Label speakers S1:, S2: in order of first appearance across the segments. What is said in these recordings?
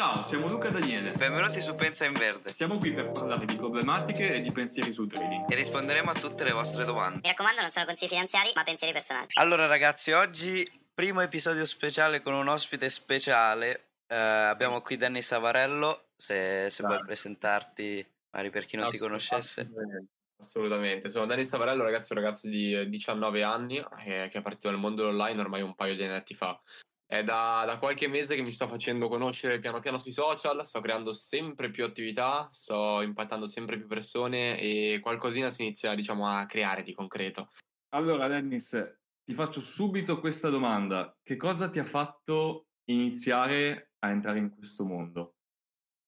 S1: Ciao, siamo Luca e Daniele.
S2: Benvenuti su Pensa in Verde
S1: Siamo qui per parlare di problematiche e di pensieri sul trading.
S2: e risponderemo a tutte le vostre domande.
S3: Mi raccomando, non sono consigli finanziari, ma pensieri personali.
S2: Allora ragazzi, oggi primo episodio speciale con un ospite speciale. Eh, abbiamo qui Danny Savarello, se, se vuoi presentarti, magari per chi non ti conoscesse.
S4: Assolutamente. Sono Dani Savarello, ragazzi, un ragazzo di eh, 19 anni eh, che è partito nel mondo online ormai un paio di annetti fa. È da, da qualche mese che mi sto facendo conoscere piano piano sui social, sto creando sempre più attività, sto impattando sempre più persone e qualcosina si inizia, diciamo, a creare di concreto.
S1: Allora, Dennis, ti faccio subito questa domanda. Che cosa ti ha fatto iniziare a entrare in questo mondo?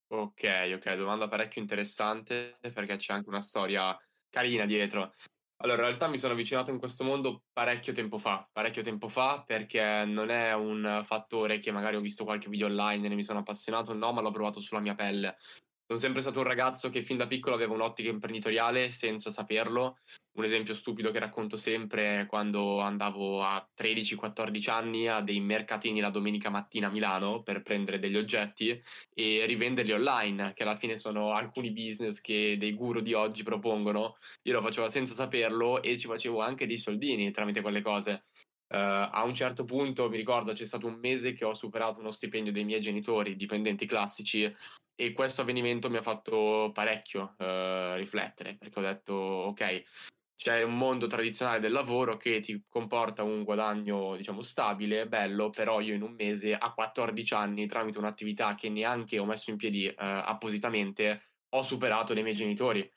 S4: Ok, ok, domanda parecchio interessante perché c'è anche una storia carina dietro. Allora, in realtà mi sono avvicinato in questo mondo parecchio tempo fa, parecchio tempo fa perché non è un fattore che magari ho visto qualche video online e ne mi sono appassionato, no, ma l'ho provato sulla mia pelle. Sono sempre stato un ragazzo che fin da piccolo aveva un'ottica imprenditoriale senza saperlo. Un esempio stupido che racconto sempre è quando andavo a 13-14 anni a dei mercatini la domenica mattina a Milano per prendere degli oggetti e rivenderli online, che alla fine sono alcuni business che dei guru di oggi propongono. Io lo facevo senza saperlo e ci facevo anche dei soldini tramite quelle cose. Eh, a un certo punto mi ricordo c'è stato un mese che ho superato uno stipendio dei miei genitori, dipendenti classici, e questo avvenimento mi ha fatto parecchio eh, riflettere perché ho detto ok c'è un mondo tradizionale del lavoro che ti comporta un guadagno diciamo stabile, bello, però io in un mese a 14 anni tramite un'attività che neanche ho messo in piedi eh, appositamente ho superato dei miei genitori.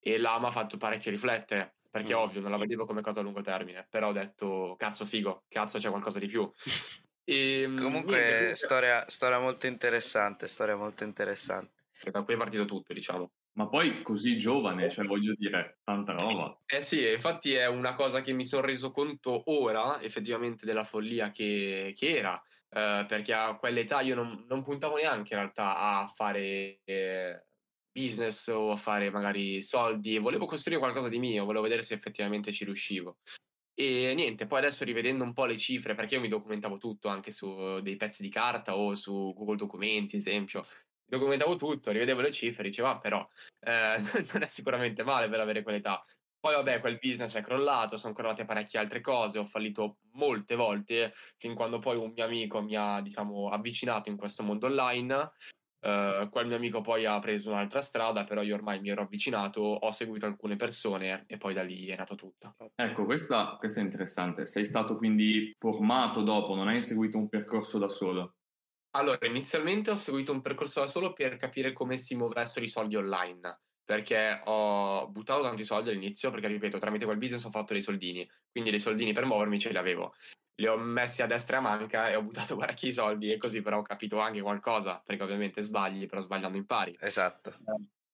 S4: E là mi ha fatto parecchio riflettere perché
S1: Mm.
S4: ovvio non la vedevo come cosa a lungo termine però ho detto cazzo figo, cazzo c'è qualcosa di più e, mm,
S2: Comunque,
S4: niente,
S2: storia, storia molto interessante, storia molto interessante.
S4: da qui è partito tutto diciamo
S1: Ma poi così giovane, cioè voglio dire, tanta roba.
S4: Eh sì, infatti è una cosa che mi sono reso conto ora, effettivamente, della follia che, che era, eh, perché a quell'età io non, non puntavo neanche in realtà a fare eh, business o a fare magari soldi, volevo costruire qualcosa di mio, volevo vedere se effettivamente ci riuscivo. E niente, poi adesso rivedendo un po' le cifre, perché io mi documentavo tutto anche su dei pezzi di carta o su Google Documenti, esempio, documentavo tutto, rivedevo le cifre, dicevo, ah, però eh, non è sicuramente male per avere quell'età. Poi vabbè, quel business è crollato, sono crollate parecchie altre cose, ho fallito molte volte, fin quando poi un mio amico mi ha, diciamo, avvicinato in questo mondo online. Eh, quel mio amico poi ha preso un'altra strada, però io ormai mi ero avvicinato, ho seguito alcune persone e poi da lì è nato tutto.
S1: Ecco, questa, questa è interessante. Sei stato quindi formato dopo, non hai seguito un percorso da solo.
S4: Allora, inizialmente ho seguito un percorso da solo per capire come si muovessero i soldi online, perché ho buttato tanti soldi all'inizio, perché ripeto, tramite quel business ho fatto dei soldini, quindi dei soldini per muovermi ce li avevo. Li ho messi a destra e a manca e ho buttato parecchi soldi e così però ho capito anche qualcosa, perché ovviamente sbagli, però sbagliando impari.
S2: Esatto.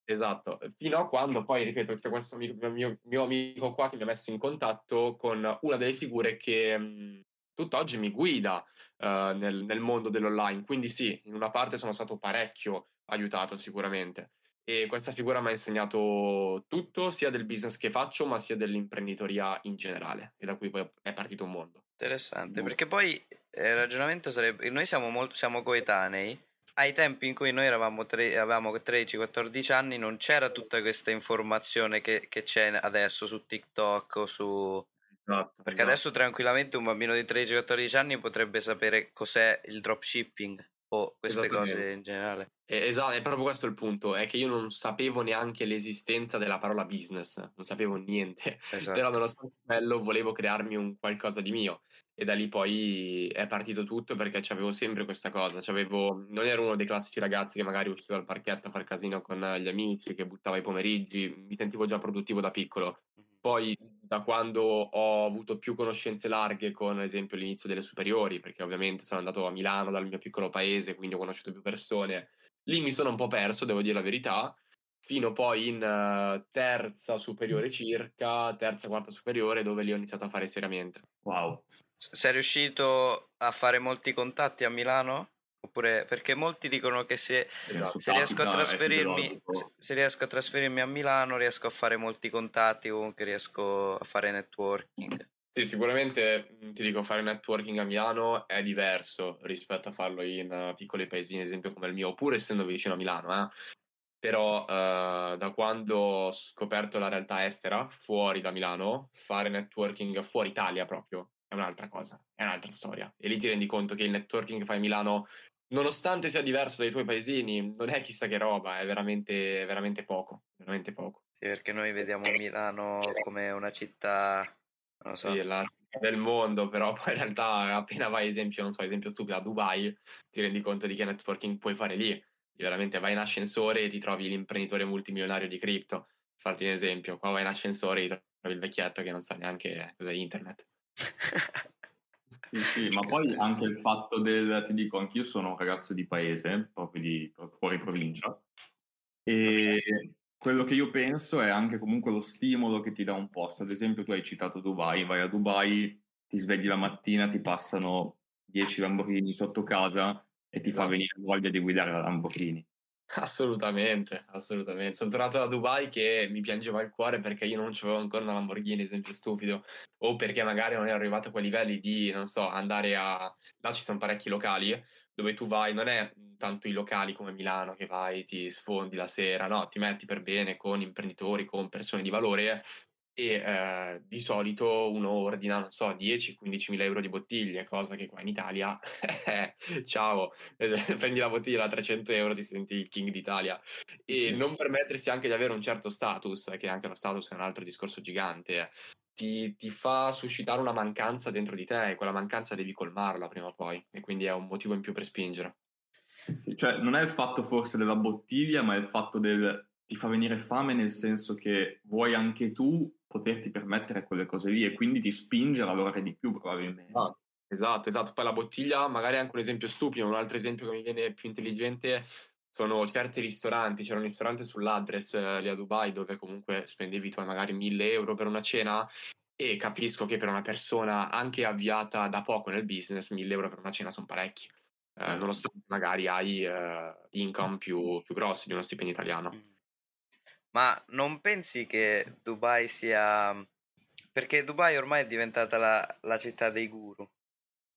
S4: Esatto, fino a quando poi, ripeto, c'è questo mio, mio, mio amico qua che mi ha messo in contatto con una delle figure che mh, tutt'oggi mi guida eh, nel, nel mondo dell'online. Quindi sì, in una parte sono stato parecchio aiutato sicuramente. E questa figura mi ha insegnato tutto, sia del business che faccio, ma sia dell'imprenditoria in generale. E da cui poi è partito un mondo.
S2: Interessante,
S1: Boh.
S2: perché poi eh, il ragionamento sarebbe, noi siamo, molto, siamo coetanei, ai tempi in cui noi eravamo tre- avevamo 13-14 anni non c'era tutta questa informazione che, che c'è adesso su TikTok o su...
S4: Esatto.
S2: Perché adesso tranquillamente un bambino di 13-14 anni potrebbe sapere cos'è il dropshipping o queste
S4: Esattamente.
S2: cose in generale.
S4: Eh, Esatto, è proprio questo il punto, è che io non sapevo neanche l'esistenza della parola business, non sapevo niente.
S2: Esatto.
S4: Però nonostante quello volevo crearmi un qualcosa di mio e da lì poi è partito tutto perché c'avevo sempre questa cosa, c'avevo, non ero uno dei classici ragazzi che magari usciva al parchetto a far casino con gli amici, che buttava i pomeriggi, mi sentivo già produttivo da piccolo. Poi da quando ho avuto più conoscenze larghe con ad esempio l'inizio delle superiori, perché ovviamente sono andato a Milano dal mio piccolo paese, quindi ho conosciuto più persone, lì mi sono un po' perso, devo dire la verità, fino poi in eh, terza superiore circa, terza, quarta superiore, dove lì ho iniziato a fare seriamente.
S1: Wow.
S2: Sei riuscito a fare molti contatti a Milano? Oppure perché molti dicono che se,
S4: Esatto.
S2: se riesco
S1: fisiologico.
S2: se- riesco a trasferirmi a Milano riesco a fare molti contatti comunque riesco a fare networking
S4: Sì, sicuramente ti dico, fare networking a Milano è diverso rispetto a farlo in uh, piccoli paesini, ad esempio come il mio, pur essendo vicino a Milano, eh. Però uh, da quando ho scoperto la realtà estera, fuori da Milano, fare networking fuori Italia proprio è un'altra cosa, è un'altra storia. E lì ti rendi conto che il networking che fai a Milano, nonostante sia diverso dai tuoi paesini, non è chissà che roba, è veramente, veramente poco, veramente poco.
S2: Sì, perché noi vediamo Milano come una città non so.
S4: Sì, la del mondo, però poi in realtà appena vai, esempio, non so, esempio stupido, a Dubai, ti rendi conto di che networking puoi fare lì. Veramente vai in ascensore e ti trovi l'imprenditore multimilionario di cripto. Farti un esempio, qua vai in ascensore e ti trovi il vecchietto che non sa neanche cos'è internet.
S1: sì, sì, ma poi anche il fatto del, ti dico, anch'io sono un ragazzo di paese, proprio di fuori provincia, e okay quello che io penso è anche comunque lo stimolo che ti dà un posto. Ad esempio, tu hai citato Dubai, vai a Dubai, ti svegli la mattina, ti passano 10 Lamborghini sotto casa e ti esatto. fa venire voglia di guidare la Lamborghini.
S4: Assolutamente, assolutamente. Sono tornato da Dubai che mi piangeva il cuore perché io non avevo ancora una Lamborghini, esempio stupido, o perché magari non ero arrivato a quei livelli di, non so, andare a... Là ci sono parecchi locali dove tu vai, non è tanto i locali come Milano che vai, ti sfondi la sera, no, ti metti per bene con imprenditori, con persone di valore e eh, di solito uno ordina, non so, 10-15 mila euro di bottiglie, cosa che qua in Italia, ciao, prendi la bottiglia da 300 euro, ti senti il king d'Italia. E sì. non permettersi anche di avere un certo status, che anche lo status è un altro discorso gigante, ti, ti, fa suscitare una mancanza dentro di te e quella mancanza devi colmarla prima o poi e quindi è un motivo in più per spingere.
S1: Sì, sì. Cioè non è il fatto forse della bottiglia ma è il fatto del ti fa venire fame nel senso che vuoi anche tu poterti permettere quelle cose lì e quindi ti spinge a lavorare di più probabilmente.
S4: Ah, esatto, esatto. Poi la bottiglia magari è anche un esempio stupido, un altro esempio che mi viene più intelligente sono certi ristoranti, c'era un ristorante sull'address eh, lì a Dubai dove comunque spendevi tu magari 1000 euro per una cena e capisco che per una persona anche avviata da poco nel business 1000 euro per una cena sono parecchi, eh, nonostante magari hai eh, income più, più, grossi di uno stipendio italiano.
S2: Ma non pensi che Dubai sia... perché Dubai ormai è diventata la, la città dei guru?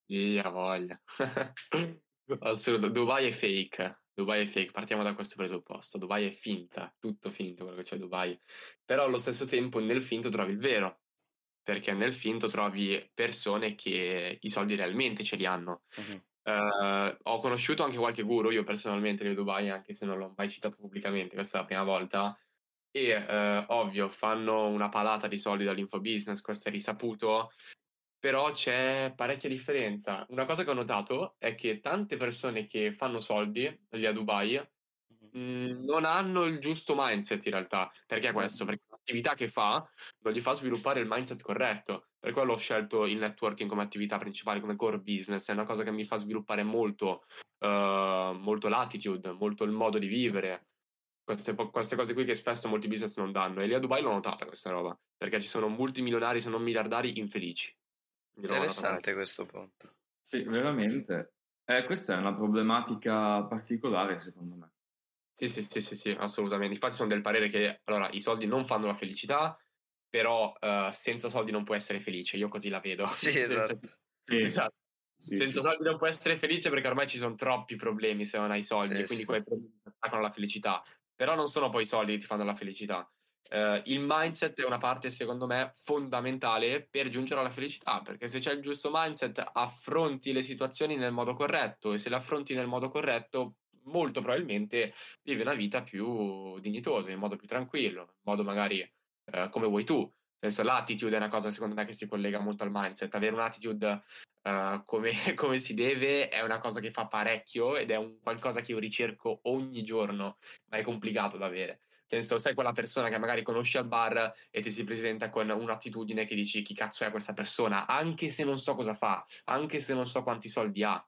S4: Ha voglia. Assurdo, Dubai è fake. Dubai è fake, partiamo da questo presupposto. Dubai è finta, tutto finto quello che c'è a Dubai. Però allo stesso tempo nel finto trovi il vero, perché nel finto trovi persone che i soldi realmente ce li hanno. Uh-huh. Uh, ho conosciuto anche qualche guru, io personalmente di Dubai, anche se non l'ho mai citato pubblicamente, questa è la prima volta. E uh, ovvio, fanno una palata di soldi dall'infobusiness, questo è risaputo, però c'è parecchia differenza. Una cosa che ho notato è che tante persone che fanno soldi lì a Dubai mh, mhmm, non hanno il giusto mindset in realtà. Perché questo? Perché l'attività che fa non gli fa sviluppare il mindset corretto. Per quello ho scelto il networking come attività principale, come core business. È una cosa che mi fa sviluppare molto, uh, molto l'attitude, molto il modo di vivere. Queste, queste, cose qui che spesso molti business non danno. E lì a Dubai l'ho notata questa roba. Perché ci sono multimilionari, se non miliardari, infelici.
S2: Interessante questo punto.
S1: Sì, veramente. Eh, questa è una problematica particolare, secondo me.
S4: Sì, sì, sì, sì, sì, assolutamente. Infatti sono del parere che allora, i soldi non fanno la felicità, però uh, senza soldi non puoi essere felice. Io così la vedo.
S2: Sì, esatto.
S4: Sì. esatto. Sì, senza sì. soldi non puoi essere felice perché ormai ci sono troppi problemi se non hai soldi, quindi quei problemi attaccano la felicità. Però non sono poi i soldi che ti fanno la felicità. Uh, il mindset è una parte, secondo me, fondamentale per giungere alla felicità, perché se c'è il giusto mindset affronti le situazioni nel modo corretto e se le affronti nel modo corretto, molto probabilmente vivi una vita più dignitosa, in modo più tranquillo, in modo magari uh, come vuoi tu. Nel senso, l'attitude è una cosa, secondo me, che si collega molto al mindset. Avere un'attitude uh, come, come, si deve è una cosa che fa parecchio ed è un qualcosa che io ricerco ogni giorno, ma è complicato da avere. Senso, sai quella persona che magari conosci al bar e ti si presenta con un'attitudine che dici chi cazzo è questa persona, anche se non so cosa fa, anche se non so quanti soldi ha,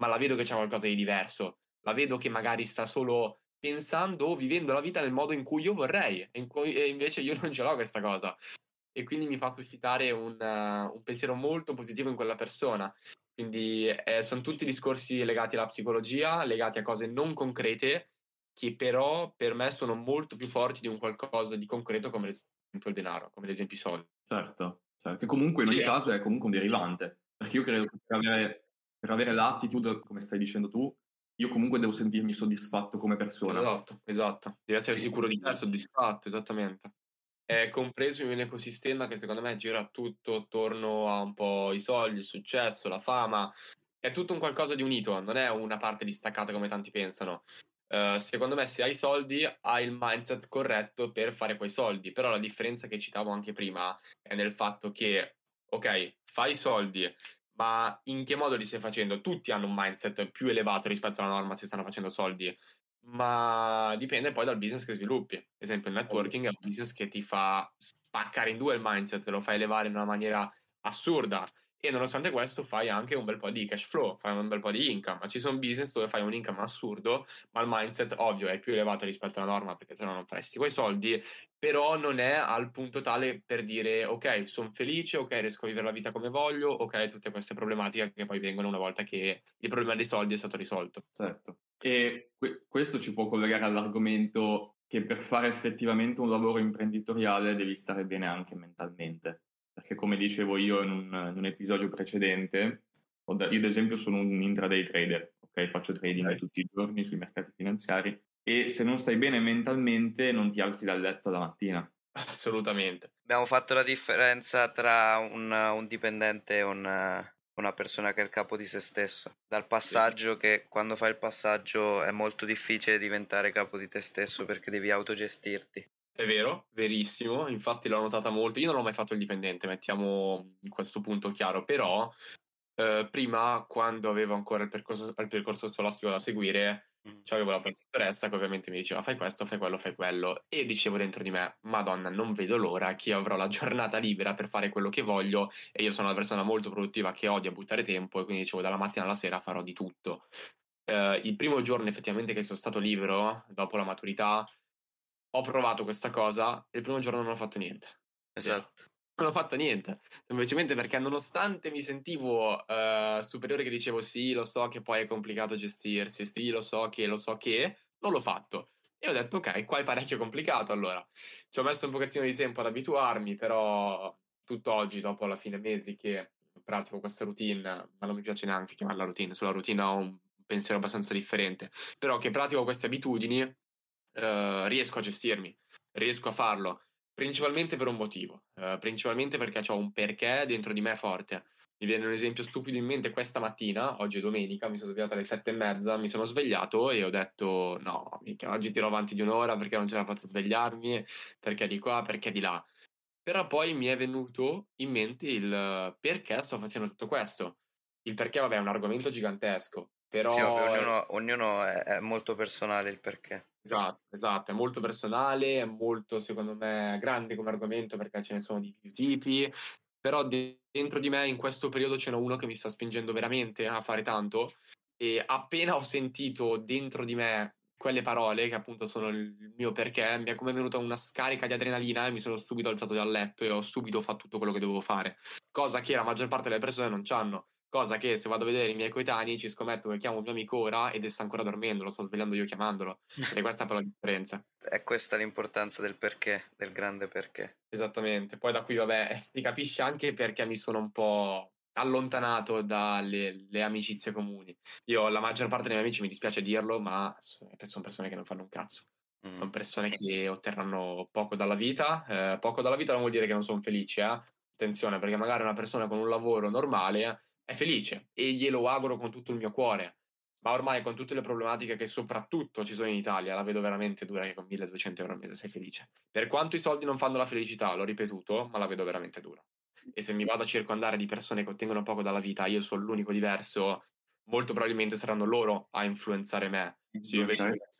S4: ma la vedo che c'è qualcosa di diverso, la vedo che magari sta solo pensando o vivendo la vita nel modo in cui io vorrei, e, cui, e invece io non ce l'ho questa cosa. E quindi mi fa suscitare un, uh, un pensiero molto positivo in quella persona. Quindi eh, sono tutti discorsi legati alla psicologia, legati a cose non concrete, che però per me sono molto più forti di un qualcosa di concreto come ad esempio il denaro, come ad esempio i soldi.
S1: Certo, Cioè, che comunque in
S4: Sì,
S1: ogni
S4: eh,
S1: caso è
S4: sì.
S1: comunque un derivante. Perché io credo che per avere, per avere l'attitude, come stai dicendo tu, io comunque devo sentirmi soddisfatto come persona.
S4: Esatto, esatto. Devi essere
S1: Sì.
S4: sicuro di te, soddisfatto, esattamente. È compreso in un ecosistema che secondo me gira tutto attorno a un po' i soldi, il successo, la fama. È tutto un qualcosa di unito, non è una parte distaccata come tanti pensano. Eh, secondo me, se hai soldi, hai il mindset corretto per fare quei soldi. Però la differenza che citavo anche prima è nel fatto che, ok, fai soldi, ma in che modo li stai facendo? Tutti hanno un mindset più elevato rispetto alla norma se stanno facendo soldi, ma dipende poi dal business che sviluppi. Ad esempio, il networking è un business che ti fa spaccare in due il mindset, lo fa elevare in una maniera assurda. E nonostante questo fai anche un bel po' di cash flow, fai un bel po' di income. Ma ci sono business dove fai un income assurdo, ma il mindset, ovvio, è più elevato rispetto alla norma, perché sennò non faresti quei soldi, però non è al punto tale per dire ok, sono felice, ok, riesco a vivere la vita come voglio, ok, tutte queste problematiche che poi vengono una volta che il problema dei soldi è stato risolto.
S1: Certo. E que- questo ci può collegare all'argomento che per fare effettivamente un lavoro imprenditoriale devi stare bene anche mentalmente. Perché come dicevo io in un, in un episodio precedente, da- io ad esempio sono un intraday trader, ok? Faccio trading
S4: Ok.
S1: tutti i giorni sui mercati finanziari e se non stai bene mentalmente non ti alzi dal letto la mattina.
S4: Assolutamente.
S2: Abbiamo fatto la differenza tra un, un dipendente e un- una persona che è il capo di se stesso. Dal passaggio che quando fai il passaggio è molto difficile diventare capo di te stesso perché devi autogestirti.
S4: È vero, verissimo, infatti l'ho notata molto. Io non ho mai fatto il dipendente, mettiamo questo punto chiaro, però eh, prima, quando avevo ancora il percorso, il percorso scolastico da seguire, avevo la professoressa che ovviamente mi diceva fai questo, fai quello, fai quello, e dicevo dentro di me, madonna, non vedo l'ora che io avrò la giornata libera per fare quello che voglio, e io sono una persona molto produttiva che odia buttare tempo, e quindi dicevo dalla mattina alla sera farò di tutto. Eh, il primo giorno effettivamente che sono stato libero, dopo la maturità, ho provato questa cosa e il primo giorno non ho fatto niente.
S2: Esatto.
S4: Non ho fatto niente, semplicemente perché nonostante mi sentivo eh, superiore che dicevo sì, lo so che poi è complicato gestirsi, sì, lo so che, lo so che, non l'ho fatto. E ho detto ok, qua è parecchio complicato allora. Ci ho messo un pochettino di tempo ad abituarmi, però tutt'oggi, dopo alla fine mesi che pratico questa routine, ma non mi piace neanche chiamarla routine, sulla routine ho un pensiero abbastanza differente, però che pratico queste abitudini, eh, riesco a gestirmi, riesco a farlo, principalmente per un motivo, eh, principalmente perché ho un perché dentro di me forte. Mi viene un esempio stupido in mente questa mattina, oggi è domenica, mi sono svegliato alle sette e mezza, mi sono svegliato e ho detto no, mica, oggi tiro avanti di un'ora perché non ce la faccio svegliarmi, perché di qua, perché di là. Però poi mi è venuto in mente il perché sto facendo tutto questo. Il perché, vabbè, è un argomento gigantesco, però...
S2: Sì, ovvio, ognuno, ognuno è, è molto personale il perché.
S4: Esatto, esatto, è molto personale, è molto secondo me grande come argomento perché ce ne sono di più tipi, però de- dentro di me in questo periodo ce n'è uno che mi sta spingendo veramente a fare tanto e appena ho sentito dentro di me quelle parole che appunto sono il mio perché, mi è come venuta una scarica di adrenalina e mi sono subito alzato dal letto e ho subito fatto tutto quello che dovevo fare, cosa che la maggior parte delle persone non hanno. Cosa che se vado a vedere i miei coetanei ci scommetto che chiamo il mio amico ora ed sta ancora dormendo, lo sto svegliando io chiamandolo. E questa è poi la differenza.
S2: È questa l'importanza del perché, del grande perché.
S4: Esattamente. Poi da qui, vabbè, si capisce anche perché mi sono un po' allontanato dalle le amicizie comuni. Io, la maggior parte dei miei amici, mi dispiace dirlo, ma sono persone che non fanno un cazzo.
S2: Mm.
S4: Sono persone che otterranno poco dalla vita. Eh, poco dalla vita non vuol dire che non sono felici, eh. Attenzione, perché magari una persona con un lavoro normale è felice e glielo auguro con tutto il mio cuore. Ma ormai con tutte le problematiche che soprattutto ci sono in Italia, la vedo veramente dura che con 1200 euro al mese sei felice. Per quanto i soldi non fanno la felicità, l'ho ripetuto, ma la vedo veramente dura. E se mi vado a circondare di persone che ottengono poco dalla vita, io sono l'unico diverso, molto probabilmente saranno loro a influenzare me. Io invece,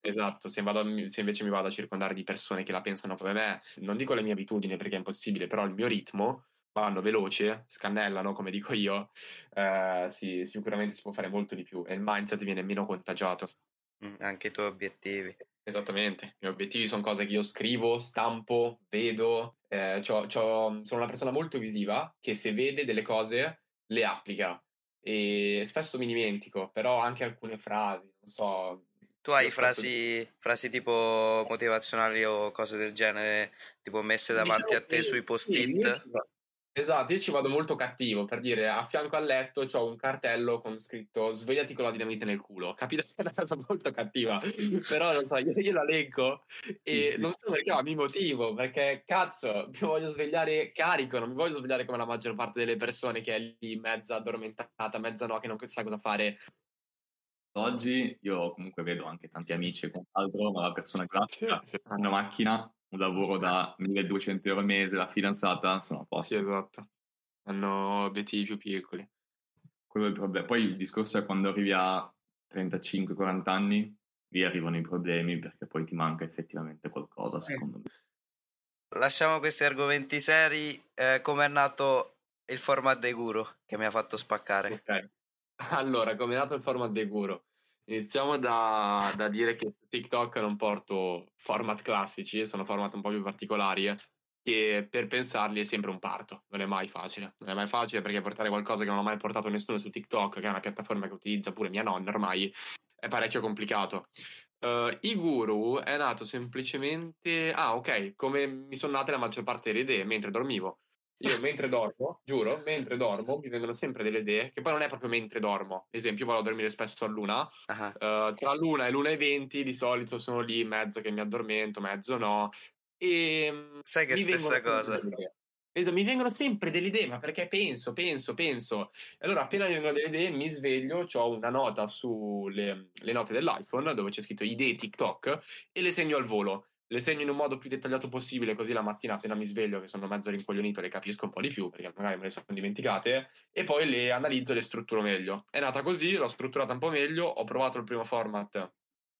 S4: esatto, se, vado, se invece mi vado a circondare di persone che la pensano come me, non dico le mie abitudini perché è impossibile, però il mio ritmo, vanno veloce, scannellano come dico io, eh, sì, sicuramente si può fare molto di più e il mindset viene meno contagiato.
S2: Mm, anche i tuoi obiettivi.
S4: Esattamente, i miei obiettivi sono cose che io scrivo, stampo, vedo, eh, c'ho, c'ho, sono una persona molto visiva che se vede delle cose le applica e spesso mi dimentico, però anche alcune frasi, non so.
S2: Tu hai frasi, frasi tipo motivazionali o cose del genere, tipo messe davanti
S4: diciamo
S2: a te
S4: che,
S2: sui
S4: sì,
S2: post-it?
S4: riesce- Esatto, io ci vado molto cattivo per dire a fianco al letto c'ho un cartello con scritto svegliati con la dinamite nel culo. Capito? È una cosa molto cattiva, però non so, io, io la leggo e
S1: Sì, sì.
S4: non so perché, ma mi motivo perché cazzo, mi voglio svegliare carico, non mi voglio svegliare come la maggior parte delle persone che è lì mezza addormentata, mezza no, che non sa cosa fare.
S1: Oggi io comunque vedo anche tanti amici e quant'altro, ma la persona classica ha una macchina, un lavoro da 1200 euro al mese, la fidanzata, sono a
S4: Sì,
S1: posto.
S4: esatto. Hanno obiettivi più piccoli.
S1: Quello è il problema. Poi il discorso è quando arrivi a 35-40 anni, lì arrivano i problemi perché poi ti manca effettivamente qualcosa, secondo me.
S2: Lasciamo questi argomenti seri. Eh, Come è nato il format dei guru che mi ha fatto spaccare?
S4: Ok. Allora, come è nato il format dei guru? Iniziamo da, da dire che su TikTok non porto format classici, sono format un po' più particolari che per pensarli è sempre un parto, non è mai facile. Non è mai facile perché portare qualcosa che non ha mai portato nessuno su TikTok, che è una piattaforma che utilizza pure mia nonna ormai, è parecchio complicato. Uh, I guru è nato semplicemente... Ah, ok, come mi sono nate la maggior parte delle idee mentre dormivo. Io mentre dormo, giuro, mentre dormo mi vengono sempre delle idee, che poi non è proprio mentre dormo. Esempio, vado a dormire spesso a luna.
S2: Ah,
S4: Uh, tra l'una e l'una e venti di solito sono lì, mezzo che mi addormento, mezzo no. E mm,
S2: Sai che stessa cosa.
S4: Vedo, mi vengono sempre delle idee, ma perché penso, penso, penso. E allora appena mi vengono delle idee mi sveglio, ho una nota sulle le note dell'iPhone dove c'è scritto idee TikTok e le segno al volo. Le segno in un modo più dettagliato possibile, così la mattina appena mi sveglio, che sono mezzo rincoglionito, le capisco un po' di più, perché magari me le sono dimenticate, e poi le analizzo e le strutturo meglio. È nata così, l'ho strutturata un po' meglio, ho provato il primo format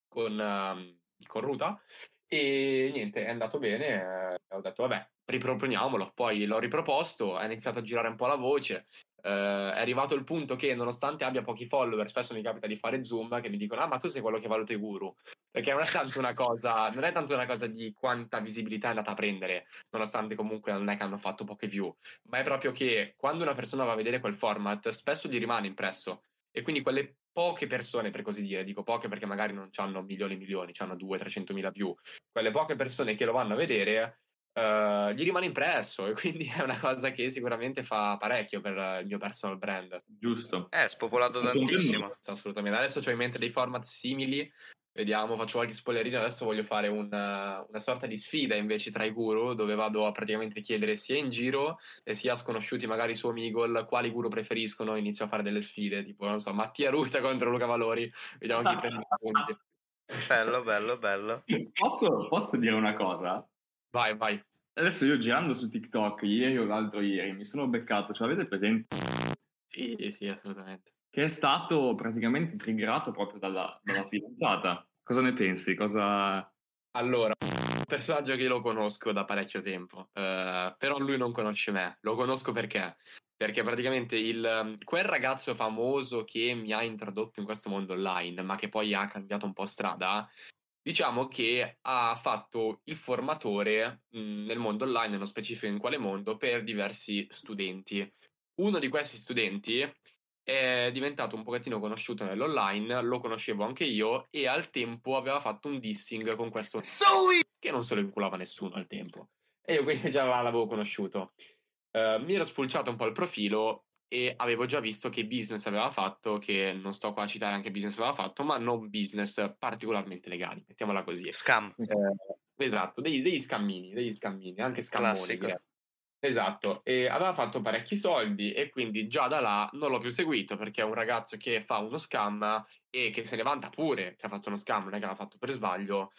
S4: con, ehm, con Ruta, e niente, è andato bene, eh, ho detto vabbè, riproponiamolo, poi l'ho riproposto, è iniziato a girare un po' la voce, eh, è arrivato il punto che nonostante abbia pochi follower, spesso mi capita di fare zoom che mi dicono ah ma tu sei quello che valuta i guru, perché non è tanto una cosa, non è tanto una cosa di quanta visibilità è andata a prendere, nonostante comunque non è che hanno fatto poche view, ma è proprio che quando una persona va a vedere quel format spesso gli rimane impresso. E quindi quelle poche persone, per così dire, dico poche perché magari non hanno milioni e milioni, hanno 200-300 mila view, quelle poche persone che lo vanno a vedere eh, gli rimane impresso e quindi è una cosa che sicuramente fa parecchio per il mio personal brand.
S1: Giusto.
S2: Eh, è spopolato tantissimo.
S4: Assolutamente. Adesso ho in mente dei format simili. Vediamo, faccio qualche spoilerino. Adesso voglio fare una, una sorta di sfida invece tra i guru, dove vado a praticamente chiedere sia in giro e sia sconosciuti, magari su Omegle, quali guru preferiscono. Inizio a fare delle sfide, tipo, non so, Mattia Ruta contro Luca Valori. Vediamo chi prende i punti.
S2: Bello, bello, bello.
S1: Posso, posso dire una cosa?
S4: Vai, vai.
S1: Adesso io girando su TikTok, ieri o l'altro ieri, mi sono beccato, ce l'avete presente?
S4: Sì, sì, assolutamente.
S1: Che è stato praticamente triggerato proprio dalla, dalla fidanzata. Cosa ne pensi? Cosa...
S4: Allora, un personaggio che io lo conosco da parecchio tempo, eh, però lui non conosce me. Lo conosco perché? Perché praticamente il, quel ragazzo famoso che mi ha introdotto in questo mondo online, ma che poi ha cambiato un po' strada, diciamo che ha fatto il formatore mh, nel mondo online, nello specifico in quale mondo, per diversi studenti. Uno di questi studenti è diventato un pochettino conosciuto nell'online, lo conoscevo anche io e al tempo aveva fatto un dissing con questo che non se lo inculava nessuno al tempo. E io quindi già l'avevo conosciuto. Uh, mi ero spulciato un po' il profilo e avevo già visto che business aveva fatto, che non sto qua a citare anche business aveva fatto, ma non business particolarmente legali, mettiamola così.
S2: Scam.
S4: Eh, esatto, degli, degli scammini, degli scammini, anche scammoni.
S2: Classico.
S4: Esatto, e aveva fatto parecchi soldi e quindi già da là non l'ho più seguito perché è un ragazzo che fa uno scam e che se ne vanta pure che ha fatto uno scam, non è che l'ha fatto per sbaglio.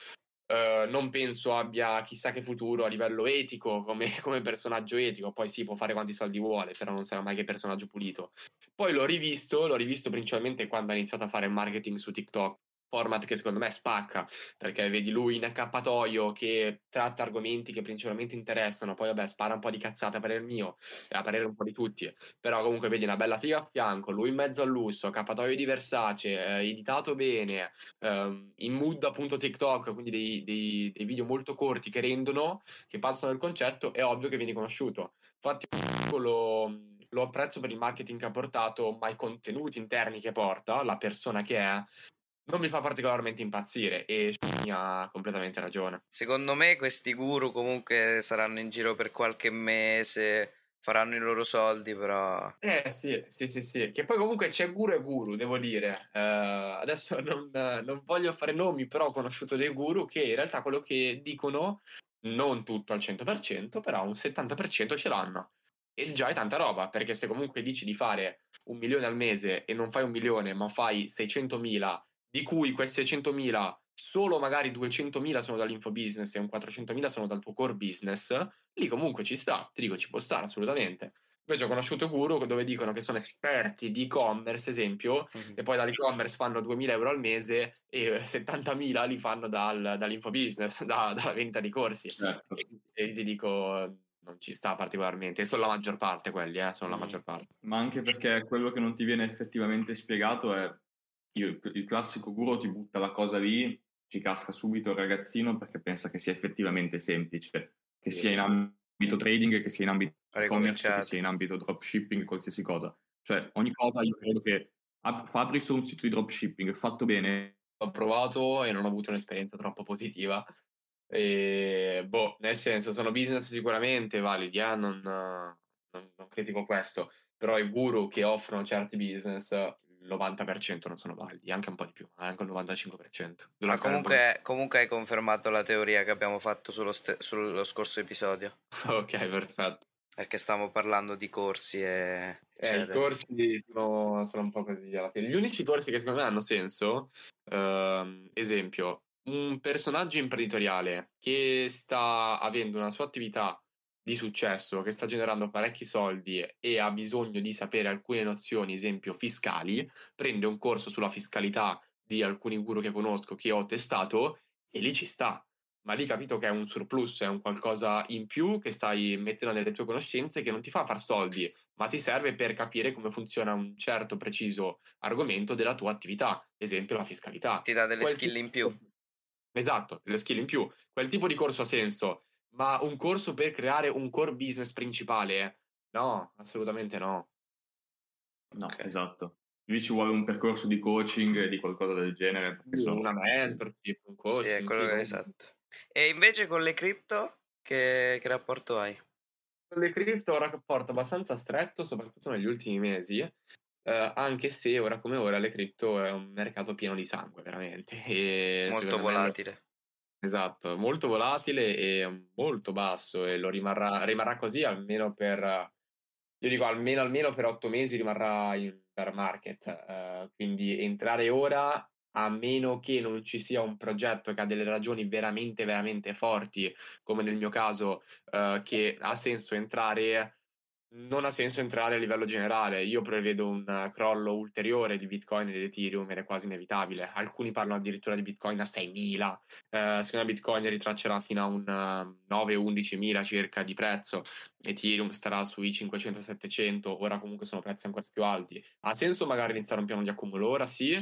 S4: Uh, non penso abbia chissà che futuro a livello etico come, come, personaggio etico, poi sì può fare quanti soldi vuole, però non sarà mai che personaggio pulito. Poi l'ho rivisto, l'ho rivisto principalmente quando ha iniziato a fare marketing su TikTok, format che secondo me spacca, perché vedi lui in accappatoio che tratta argomenti che principalmente interessano, poi vabbè spara un po' di cazzate a parere mio, a parere un po' di tutti, però comunque vedi una bella figa a fianco, lui in mezzo al lusso, accappatoio di Versace, eh, editato bene, eh, in mood appunto TikTok, quindi dei, dei, dei, video molto corti che rendono, che passano il concetto, è ovvio che vieni conosciuto. Infatti lo, lo apprezzo per il marketing che ha portato, ma i contenuti interni che porta, la persona che è, non mi fa particolarmente impazzire e ha completamente ragione.
S2: Secondo me questi guru comunque saranno in giro per qualche mese, faranno i loro soldi, però...
S4: Eh sì, sì, sì, sì. Che poi comunque c'è guru e guru, devo dire. Uh, adesso non, non, voglio fare nomi, però ho conosciuto dei guru che in realtà quello che dicono, non tutto al 100%, però un 70% ce l'hanno. E già è tanta roba, perché se comunque dici di fare un milione al mese e non fai un milione, ma fai 600.000, di cui questi 600.000 solo magari 200.000 sono dall'infobusiness e un 400.000 sono dal tuo core business, lì comunque ci sta, ti dico ci può stare assolutamente. Invece ho conosciuto guru dove dicono che sono esperti di e-commerce, esempio, mm-hmm. e poi dall'e-commerce fanno 2.000 euro al mese e 70.000 li fanno dal, dall'infobusiness, da, dalla vendita di corsi. Certo. E, e, ti dico, non ci sta particolarmente, e sono la maggior parte quelli, eh, sono mm. la maggior parte.
S1: Ma anche perché quello che non ti viene effettivamente spiegato è io, il classico guru ti butta la cosa lì ci casca subito il ragazzino perché pensa che sia effettivamente semplice, che sia in ambito trading, che sia in ambito e-commerce, che sia in ambito dropshipping, qualsiasi cosa. Cioè, ogni cosa io credo che Fabris è un sito di dropshipping fatto bene.
S4: Ho provato e non ho avuto un'esperienza troppo positiva. E, boh, nel senso, sono business sicuramente validi, eh? non, non, non critico questo, però i guru che offrono certi business il 90% non sono validi, anche un po' di più, anche il 95%.
S2: Ma comunque, comunque, hai confermato la teoria che abbiamo fatto sullo, ste- sullo scorso episodio.
S4: ok, perfetto.
S2: Perché stiamo parlando di corsi e...
S4: Eh, I corsi sono, sono, un po' così alla fine. Gli unici corsi che secondo me hanno senso, uh, esempio, un personaggio imprenditoriale che sta avendo una sua attività di successo che sta generando parecchi soldi e ha bisogno di sapere alcune nozioni, esempio fiscali, prende un corso sulla fiscalità di alcuni guru che conosco, che ho testato, e lì ci sta. Ma lì capito che è un surplus, è un qualcosa in più che stai mettendo nelle tue conoscenze che non ti fa far soldi, ma ti serve per capire come funziona un certo preciso argomento della tua attività, esempio la fiscalità.
S2: Ti dà delle Quel skill in più.
S4: Esatto, delle skill in più. Quel tipo di corso ha senso ma un corso per creare un core business principale? No, assolutamente no.
S1: No, okay. esatto. Lì ci vuole un percorso di coaching e di qualcosa del genere.
S4: Sì, sono... Una mentorship, un coaching.
S2: Sì, è quello che è esatto. E invece con le cripto, che, che rapporto hai?
S4: Con le cripto ho un rapporto abbastanza stretto, soprattutto negli ultimi mesi, eh, anche se ora come ora le cripto è un mercato pieno di sangue, veramente. E
S2: Molto volatile.
S4: Esatto, molto volatile e molto basso e lo rimarrà, rimarrà così almeno per, io dico almeno, almeno per otto mesi rimarrà in bear market, uh, quindi entrare ora a meno che non ci sia un progetto che ha delle ragioni veramente, veramente forti, come nel mio caso, uh, che ha senso entrare non ha senso entrare a livello generale. Io prevedo un crollo ulteriore di Bitcoin e di Ethereum ed è quasi inevitabile. Alcuni parlano addirittura di Bitcoin a 6.000. Eh, secondo me Bitcoin ritraccerà fino a un 9-11.000 circa di prezzo. Ethereum starà sui 500-700. Ora comunque sono prezzi ancora più alti. Ha senso magari iniziare un piano di accumulo ora? Sì.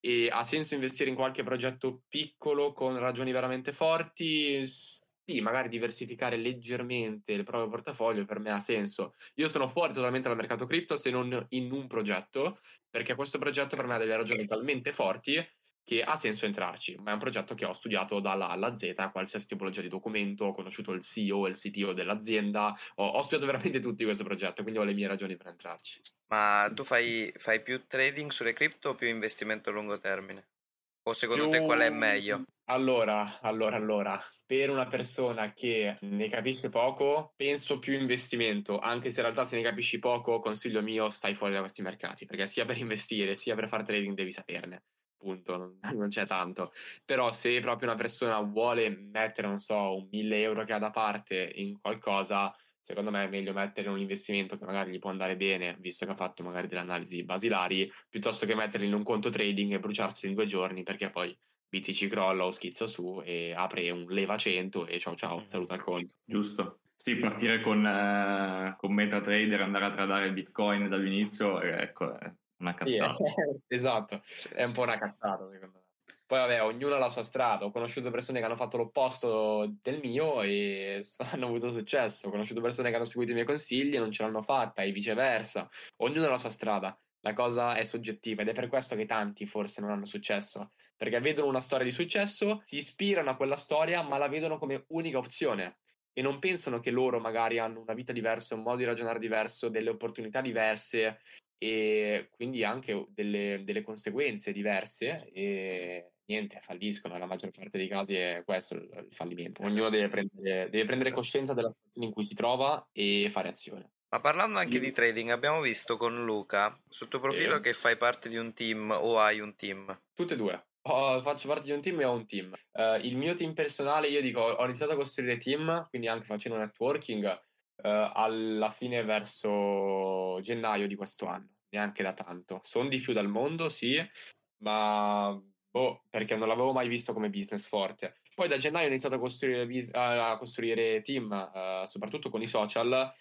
S4: E ha senso investire in qualche progetto piccolo con ragioni veramente forti? Sì, magari diversificare leggermente il proprio portafoglio per me ha senso. Io sono fuori totalmente dal mercato cripto se non in un progetto, perché questo progetto per me ha delle ragioni talmente forti che ha senso entrarci, ma è un progetto che ho studiato dalla alla Z, qualsiasi tipologia di documento, ho conosciuto il CEO il CTO dell'azienda, ho, ho studiato veramente tutti questo progetto, quindi ho le mie ragioni per entrarci.
S2: Ma tu fai, fai più trading sulle cripto o più investimento a lungo termine? O secondo più... te qual è meglio?
S4: Allora, allora, allora, per una persona che ne capisce poco, penso più investimento, anche se in realtà se ne capisci poco, consiglio mio, stai fuori da questi mercati, perché sia per investire sia per fare trading devi saperne. Punto, non, c'è tanto. Però se proprio una persona vuole mettere, non so, un 1000 euro che ha da parte in qualcosa, secondo me è meglio mettere un investimento che magari gli può andare bene, visto che ha fatto magari delle analisi basilari, piuttosto che metterli in un conto trading e bruciarsi in due giorni, perché poi BTC crolla o schizza su e apre un leva 100 e ciao ciao, saluta il conto.
S1: Giusto. Sì, partire con, eh, con MetaTrader, andare a tradare il Bitcoin dall'inizio, ecco, è una cazzata. Sì,
S4: esatto, è un po' una cazzata secondo me. Poi vabbè, ognuno ha la sua strada. Ho conosciuto persone che hanno fatto l'opposto del mio e hanno avuto successo. Ho conosciuto persone che hanno seguito i miei consigli e non ce l'hanno fatta e viceversa. Ognuno ha la sua strada. La cosa è soggettiva ed è per questo che tanti forse non hanno successo. Perché vedono una storia di successo, si ispirano a quella storia, ma la vedono come unica opzione. e non pensano che loro magari hanno una vita diversa, un modo di ragionare diverso, delle opportunità diverse e quindi anche delle, delle conseguenze diverse e niente, falliscono. Nella maggior parte dei casi è questo il fallimento. Ognuno deve prendere, deve prendere certo. coscienza della situazione in cui si trova e fare azione.
S2: Ma parlando anche di trading, abbiamo visto con Luca sul tuo profilo sì. che fai parte di un team o hai un team?
S4: Tutte e due. Oh, faccio parte di un team e ho un team. Uh, il mio team personale, io dico, ho iniziato a costruire team, quindi anche facendo networking, uh, alla fine verso gennaio di questo anno, neanche da tanto. Sono di più dal mondo, sì, ma boh, perché non l'avevo mai visto come business forte. Poi da gennaio ho iniziato a costruire, a costruire team, uh, soprattutto con i social,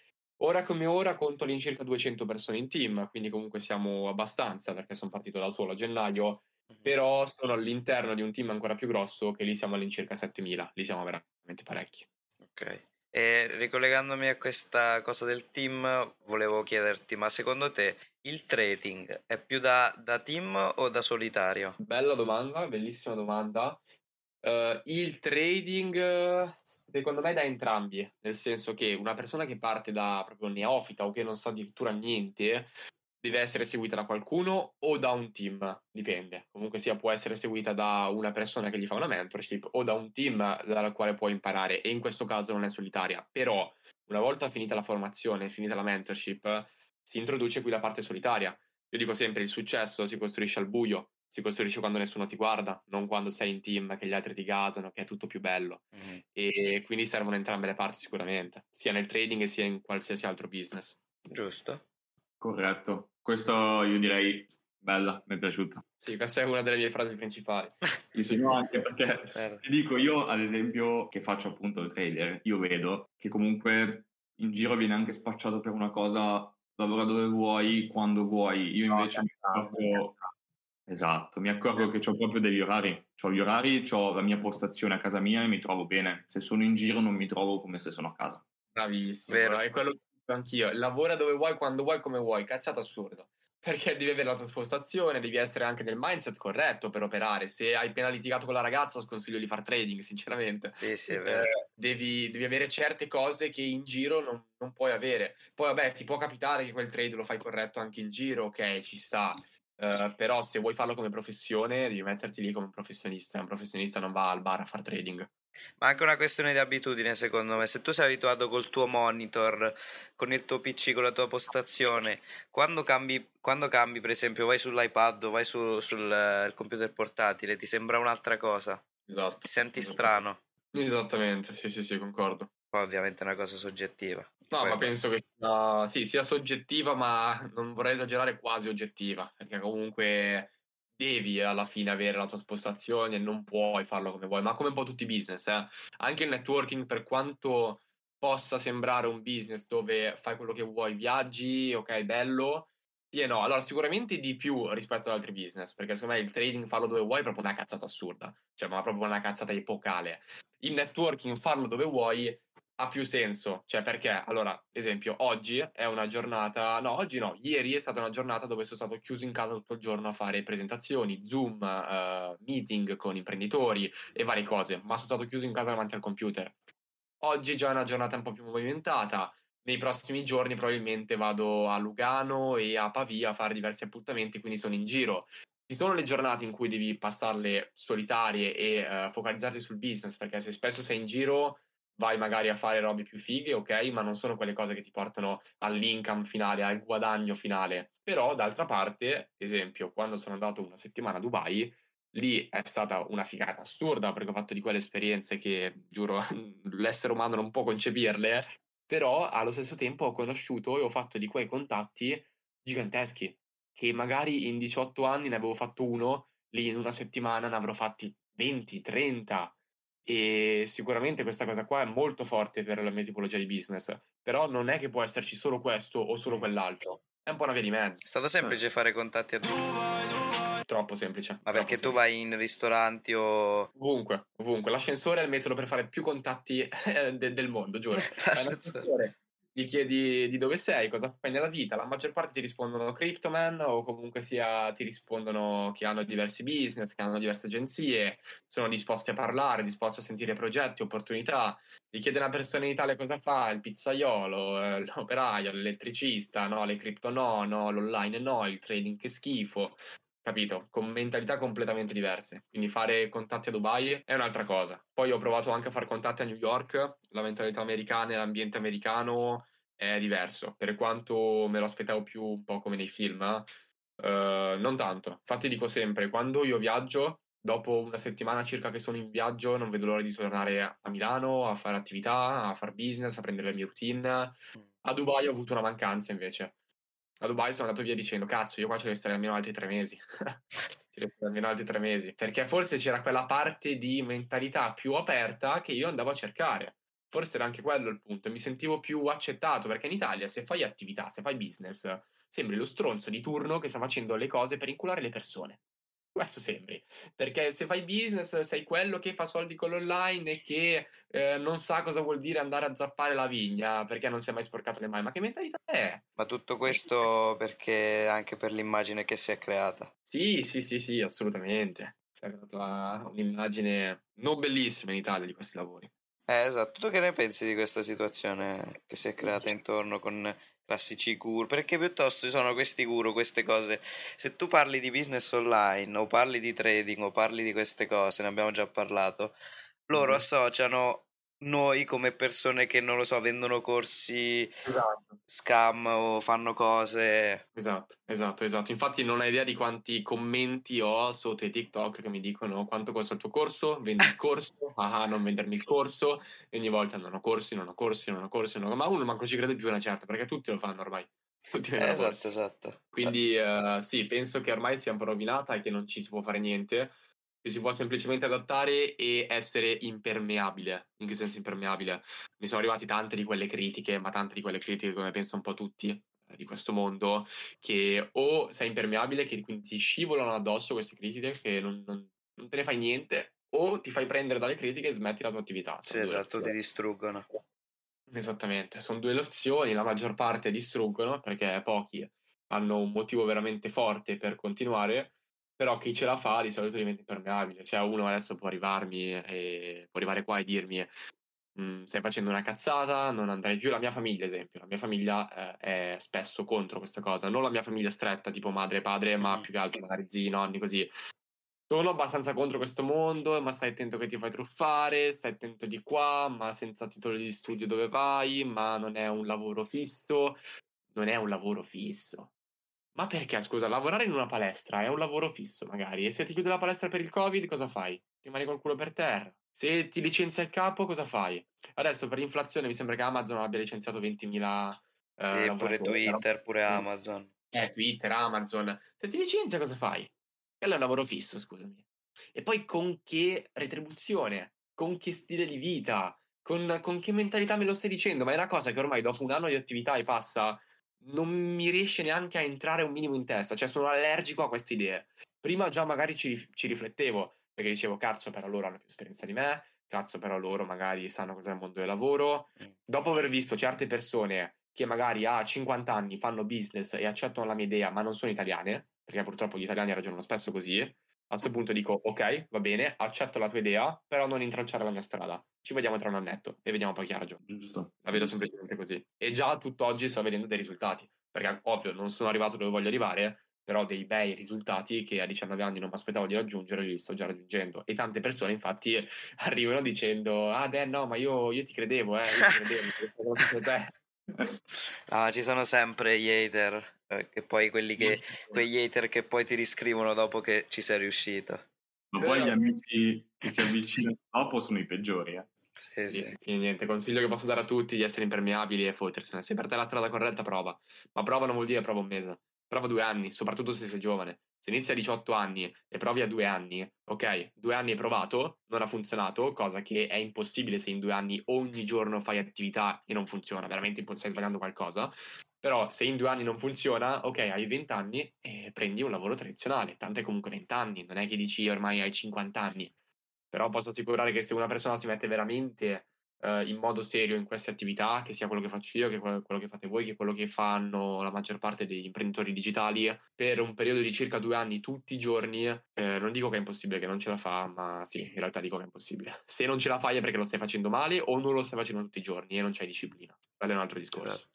S4: Ora come ora conto all'incirca 200 persone in team, quindi comunque siamo abbastanza perché sono partito da solo a gennaio, mm-hmm. però sono all'interno di un team ancora più grosso che lì siamo all'incirca 7000, lì siamo veramente parecchi.
S2: Ok. E ricollegandomi a questa cosa del team, volevo chiederti, ma secondo te il trading è più da, da team o da solitario?
S4: Bella domanda, bellissima domanda. Uh, il trading secondo me da entrambi, nel senso che una persona che parte da proprio neofita o che non sa addirittura niente deve essere seguita da qualcuno o da un team, dipende. Comunque sia può essere seguita da una persona che gli fa una mentorship o da un team dal quale può imparare e in questo caso non è solitaria. Però una volta finita la formazione, finita la mentorship, si introduce qui la parte solitaria. Io dico sempre il successo si costruisce al buio, si costruisce quando nessuno ti guarda, non quando sei in team, che gli altri ti gasano, che è tutto più bello. Mm. E quindi servono entrambe le parti sicuramente, sia nel trading sia in qualsiasi altro business.
S2: Giusto.
S1: Corretto. Questo io direi bella, mi è piaciuta.
S4: Sì, questa è una delle mie frasi principali.
S1: sì, no, anche perché certo. ti dico, io ad esempio che faccio appunto il trader, io vedo che comunque in giro viene anche spacciato per una cosa lavora dove vuoi, quando vuoi. Io invece no, mi accorgo Esatto, mi accorgo che ho proprio degli orari. Ho gli orari, ho la mia postazione a casa mia e mi trovo bene. Se sono in giro non mi trovo come se sono a casa.
S4: Bravissimo, Vero. è quello che dico anch'io. Lavora dove vuoi, quando vuoi, come vuoi. Cazzato assurdo. Perché devi avere la tua spostazione, devi essere anche nel mindset corretto per operare. Se hai appena litigato con la ragazza, sconsiglio di fare trading, sinceramente.
S2: Sì, sì, è vero.
S4: Eh, devi, devi, avere certe cose che in giro non, non puoi avere. Poi, vabbè, ti può capitare che quel trade lo fai corretto anche in giro, ok, ci sta Uh, però se vuoi farlo come professione devi metterti lì come un professionista un professionista non va al bar a fare trading
S2: ma anche una questione di abitudine secondo me. Se tu sei abituato col tuo monitor con il tuo pc con la tua postazione quando cambi, quando cambi per esempio vai sull'iPad o vai su, sul uh, computer portatile ti sembra un'altra cosa? Esatto. Ti senti strano?
S4: Esattamente sì sì sì concordo.
S2: Poi ovviamente è una cosa soggettiva.
S4: No, Poi... ma penso che sia, sì, sia soggettiva, ma non vorrei esagerare, quasi oggettiva, perché comunque devi alla fine avere la tua spostazione e non puoi farlo come vuoi, ma come un po' tutti i business. Eh? Anche il networking, per quanto possa sembrare un business dove fai quello che vuoi, viaggi, ok, bello, sì e no. Allora, sicuramente di più rispetto ad altri business, perché secondo me il trading farlo dove vuoi è proprio una cazzata assurda, cioè ma proprio una cazzata epocale. Il networking farlo dove vuoi ha più senso, cioè perché, allora, esempio, oggi è una giornata, no, oggi no, ieri è stata una giornata dove sono stato chiuso in casa tutto il giorno a fare presentazioni, Zoom, uh, meeting con imprenditori e varie cose, ma sono stato chiuso in casa davanti al computer. Oggi già è una giornata un po' più movimentata, nei prossimi giorni probabilmente vado a Lugano e a Pavia a fare diversi appuntamenti, quindi sono in giro. Ci sono le giornate in cui devi passarle solitarie e uh, focalizzarti sul business, perché se spesso sei in giro vai magari a fare robe più fighe, ok, ma non sono quelle cose che ti portano all'income finale, al guadagno finale. Però, d'altra parte, esempio, quando sono andato una settimana a Dubai, lì è stata una figata assurda perché ho fatto di quelle esperienze che, giuro, l'essere umano non può concepirle, però allo stesso tempo ho conosciuto e ho fatto di quei contatti giganteschi, che magari in 18 anni ne avevo fatto uno, lì in una settimana ne avrò fatti 20, 30 e sicuramente questa cosa qua è molto forte per la mia tipologia di business, però non è che può esserci solo questo o solo quell'altro, è un po' una via di mezzo.
S2: È stato semplice eh. fare contatti a?
S4: Troppo semplice.
S2: Ma perché tu vai in ristoranti o...
S4: Ovunque, ovunque. L'ascensore è il metodo per fare più contatti eh, de- del mondo, giuro. L'ascensore gli chiedi di dove sei, cosa fai nella vita, la maggior parte ti rispondono Cryptoman o comunque sia ti rispondono che hanno diversi business, che hanno diverse agenzie, sono disposti a parlare, disposti a sentire progetti, opportunità. Gli chiede una persona in Italia cosa fa, il pizzaiolo, eh, l'operaio, l'elettricista, no, le cripto no, no, l'online no, il trading che schifo capito? Con mentalità completamente diverse. Quindi fare contatti a Dubai è un'altra cosa. Poi ho provato anche a fare contatti a New York, la mentalità americana e l'ambiente americano è diverso, per quanto me lo aspettavo più un po' come nei film, eh, non tanto. Infatti dico sempre, quando io viaggio, dopo una settimana circa che sono in viaggio, non vedo l'ora di tornare a Milano a fare attività, a fare business, a prendere le mie routine. Mm. A Dubai ho avuto una mancanza invece a Dubai sono andato via dicendo cazzo io qua ci resterei almeno altri tre mesi. Ci resterei almeno altri tre mesi. Perché forse c'era quella parte di mentalità più aperta che io andavo a cercare. Forse era anche quello il punto. Mi sentivo più accettato perché in Italia se fai attività se fai business sembri lo stronzo di turno che sta facendo le cose per inculare le persone questo sembri, perché se fai business sei quello che fa soldi con l'online e che eh, non sa cosa vuol dire andare a zappare la vigna perché non si è mai sporcato le mani. Ma che mentalità è?
S2: Ma tutto questo perché anche per l'immagine che si è creata.
S4: Sì, sì, sì, sì, assolutamente. Si è creata un'immagine non bellissima in Italia di questi lavori.
S2: Eh, esatto. Tu che ne pensi di questa situazione che si è creata intorno con classici guru, perché piuttosto ci sono questi guru, queste cose. Se tu parli di business online o parli di trading o parli di queste cose, ne abbiamo già parlato, loro mm. associano noi come persone che non lo so, vendono corsi esatto. scam o fanno cose.
S4: Esatto, esatto, esatto. Infatti non hai idea di quanti commenti ho sotto i TikTok che mi dicono quanto costa il tuo corso, vendi il corso, ah, non vendermi il corso, e ogni volta non ho corsi, non ho corsi, non ho corsi, non ho... ma uno manco ci crede più una certa, perché tutti lo fanno ormai.
S2: Tutti esatto, corsi. esatto.
S4: Quindi uh, sì, penso che ormai sia un po' rovinata e che non ci si può fare niente che si può semplicemente adattare e essere impermeabile. In che senso impermeabile? Mi sono arrivati tante di quelle critiche, ma tante di quelle critiche, come penso un po' tutti eh, di questo mondo, che o sei impermeabile, che quindi ti scivolano addosso queste critiche, che non, non, non te ne fai niente, o ti fai prendere dalle critiche e smetti la tua attività.
S2: Sì, esatto, ti distruggono.
S4: Esattamente, sono due le opzioni, la maggior parte distruggono perché pochi hanno un motivo veramente forte per continuare però chi ce la fa di solito diventa impermeabile. Cioè, uno adesso può arrivarmi e può arrivare qua e dirmi: mm, Stai facendo una cazzata, non andrei più. La mia famiglia, esempio, la mia famiglia eh, è spesso contro questa cosa. Non la mia famiglia stretta, tipo madre e padre, ma più che altro magari zii, nonni, così. Sono abbastanza contro questo mondo, ma stai attento che ti fai truffare, stai attento di qua, ma senza titolo di studio dove vai, ma non è un lavoro fisso. Non è un lavoro fisso ma perché, scusa, lavorare in una palestra è un lavoro fisso, magari, e se ti chiude la palestra per il Covid, cosa fai? Rimani col culo per terra. Se ti licenzia il capo, cosa fai? Adesso per l'inflazione mi sembra che Amazon abbia licenziato 20.000
S2: eh, Sì, pure Twitter, pure Amazon.
S4: Eh, Twitter, Amazon. Se ti licenzia, cosa fai? Quello è un lavoro fisso, scusami. E poi con che retribuzione? Con che stile di vita? Con, con che mentalità me lo stai dicendo? Ma è una cosa che ormai dopo un anno di attività e passa non mi riesce neanche a entrare un minimo in testa, cioè sono allergico a queste idee. Prima già magari ci, ci riflettevo, perché dicevo, cazzo, però loro hanno più esperienza di me, cazzo, però loro magari sanno cos'è il mondo del lavoro. Mm. Dopo aver visto certe persone che magari a 50 anni fanno business e accettano la mia idea, ma non sono italiane, perché purtroppo gli italiani ragionano spesso così, a questo punto dico, ok, va bene, accetto la tua idea, però non intralciare la mia strada. Ci vediamo tra un annetto e vediamo poi chi ha ragione.
S1: Giusto.
S4: La vedo semplicemente così. E già tutt'oggi sto vedendo dei risultati. Perché, ovvio, non sono arrivato dove voglio arrivare, però dei bei risultati che a 19 anni non mi aspettavo di raggiungere, li sto già raggiungendo. E tante persone, infatti, arrivano dicendo, ah, beh, no, ma io, io ti credevo, eh, io ti credevo.
S2: Ah, ci sono sempre gli hater, eh, che poi quelli che, quegli hater che poi ti riscrivono dopo che ci sei riuscito.
S1: Ma poi gli amici che si avvicinano dopo sono i peggiori, eh.
S2: Sì, sì. sì.
S4: Quindi niente, consiglio che posso dare a tutti di essere impermeabili e fottersene. Se per te la strada corretta, prova. Ma prova non vuol dire prova un mese. Prova due anni, soprattutto se sei giovane. Se inizi a 18 anni e provi a due anni, ok, due anni hai provato, non ha funzionato, cosa che è impossibile se in due anni ogni giorno fai attività e non funziona, veramente stai sbagliando qualcosa. Però se in due anni non funziona, ok, hai 20 anni e prendi un lavoro tradizionale. Tanto è comunque 20 anni, non è che dici ormai hai 50 anni. Però posso assicurare che se una persona si mette veramente eh, in modo serio in queste attività, che sia quello che faccio io, che quello, che fate voi, che quello che fanno la maggior parte degli imprenditori digitali, per un periodo di circa due anni tutti i giorni, eh, non dico che è impossibile che non ce la fa, ma sì, in realtà dico che è impossibile. Se non ce la fai è perché lo stai facendo male o non lo stai facendo tutti i giorni e non c'hai disciplina. Quello è un altro discorso.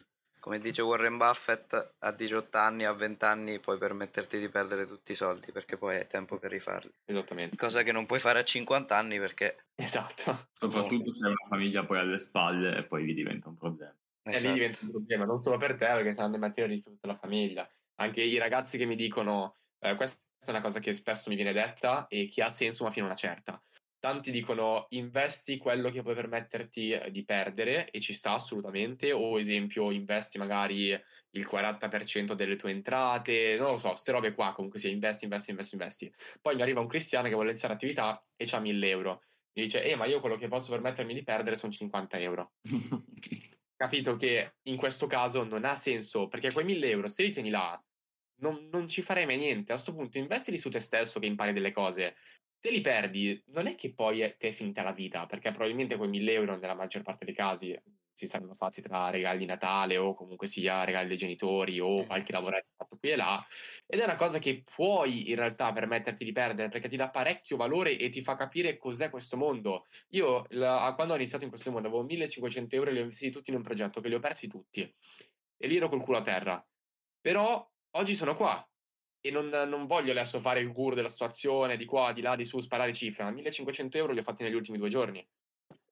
S2: Come dice Warren Buffett, a 18 anni, a 20 anni puoi permetterti di perdere tutti i soldi perché poi hai tempo per rifarli.
S4: Esattamente.
S2: Cosa che non puoi fare a 50 anni perché...
S4: Esatto.
S1: Soprattutto se hai una famiglia poi alle spalle e poi vi diventa un problema.
S4: E lì
S2: Esatto.
S4: diventa un problema, non solo per te, perché saranno mattina di tutta la famiglia. Anche i ragazzi che mi dicono, eh, questa è una cosa che spesso mi viene detta e che ha senso ma fino a una certa. Tanti dicono investi quello che puoi permetterti eh, di perdere e ci sta assolutamente, o esempio investi magari il 40% delle tue entrate, non lo so, queste robe qua comunque sia investi, investi, investi, investi. Poi mi arriva un cristiano che vuole iniziare attività e c'ha 1000 euro. Mi dice, eh ma io quello che posso permettermi di perdere sono 50 euro capito che in questo caso non ha senso, perché quei 1000 euro, se li tieni là, non, non ci farei mai niente. A questo punto investili su te stesso che impari delle cose. Se li perdi, non è che poi è, ti è finita la vita, perché probabilmente quei 1000 euro, nella maggior parte dei casi, si saranno fatti tra regali di Natale o comunque sia regali dei genitori o qualche lavoretto fatto qui e là. Ed è una cosa che puoi in realtà permetterti di perdere perché ti dà parecchio valore e ti fa capire cos'è questo mondo. Io, la- quando ho iniziato in questo mondo, avevo 1500 euro e li ho investiti tutti in un progetto che li ho persi tutti. E lì ero col culo a terra. Però oggi sono qua e non, non voglio adesso fare il guru della situazione, di qua, di là, di su, sparare cifre. Ma 1500 euro li ho fatti negli ultimi due giorni.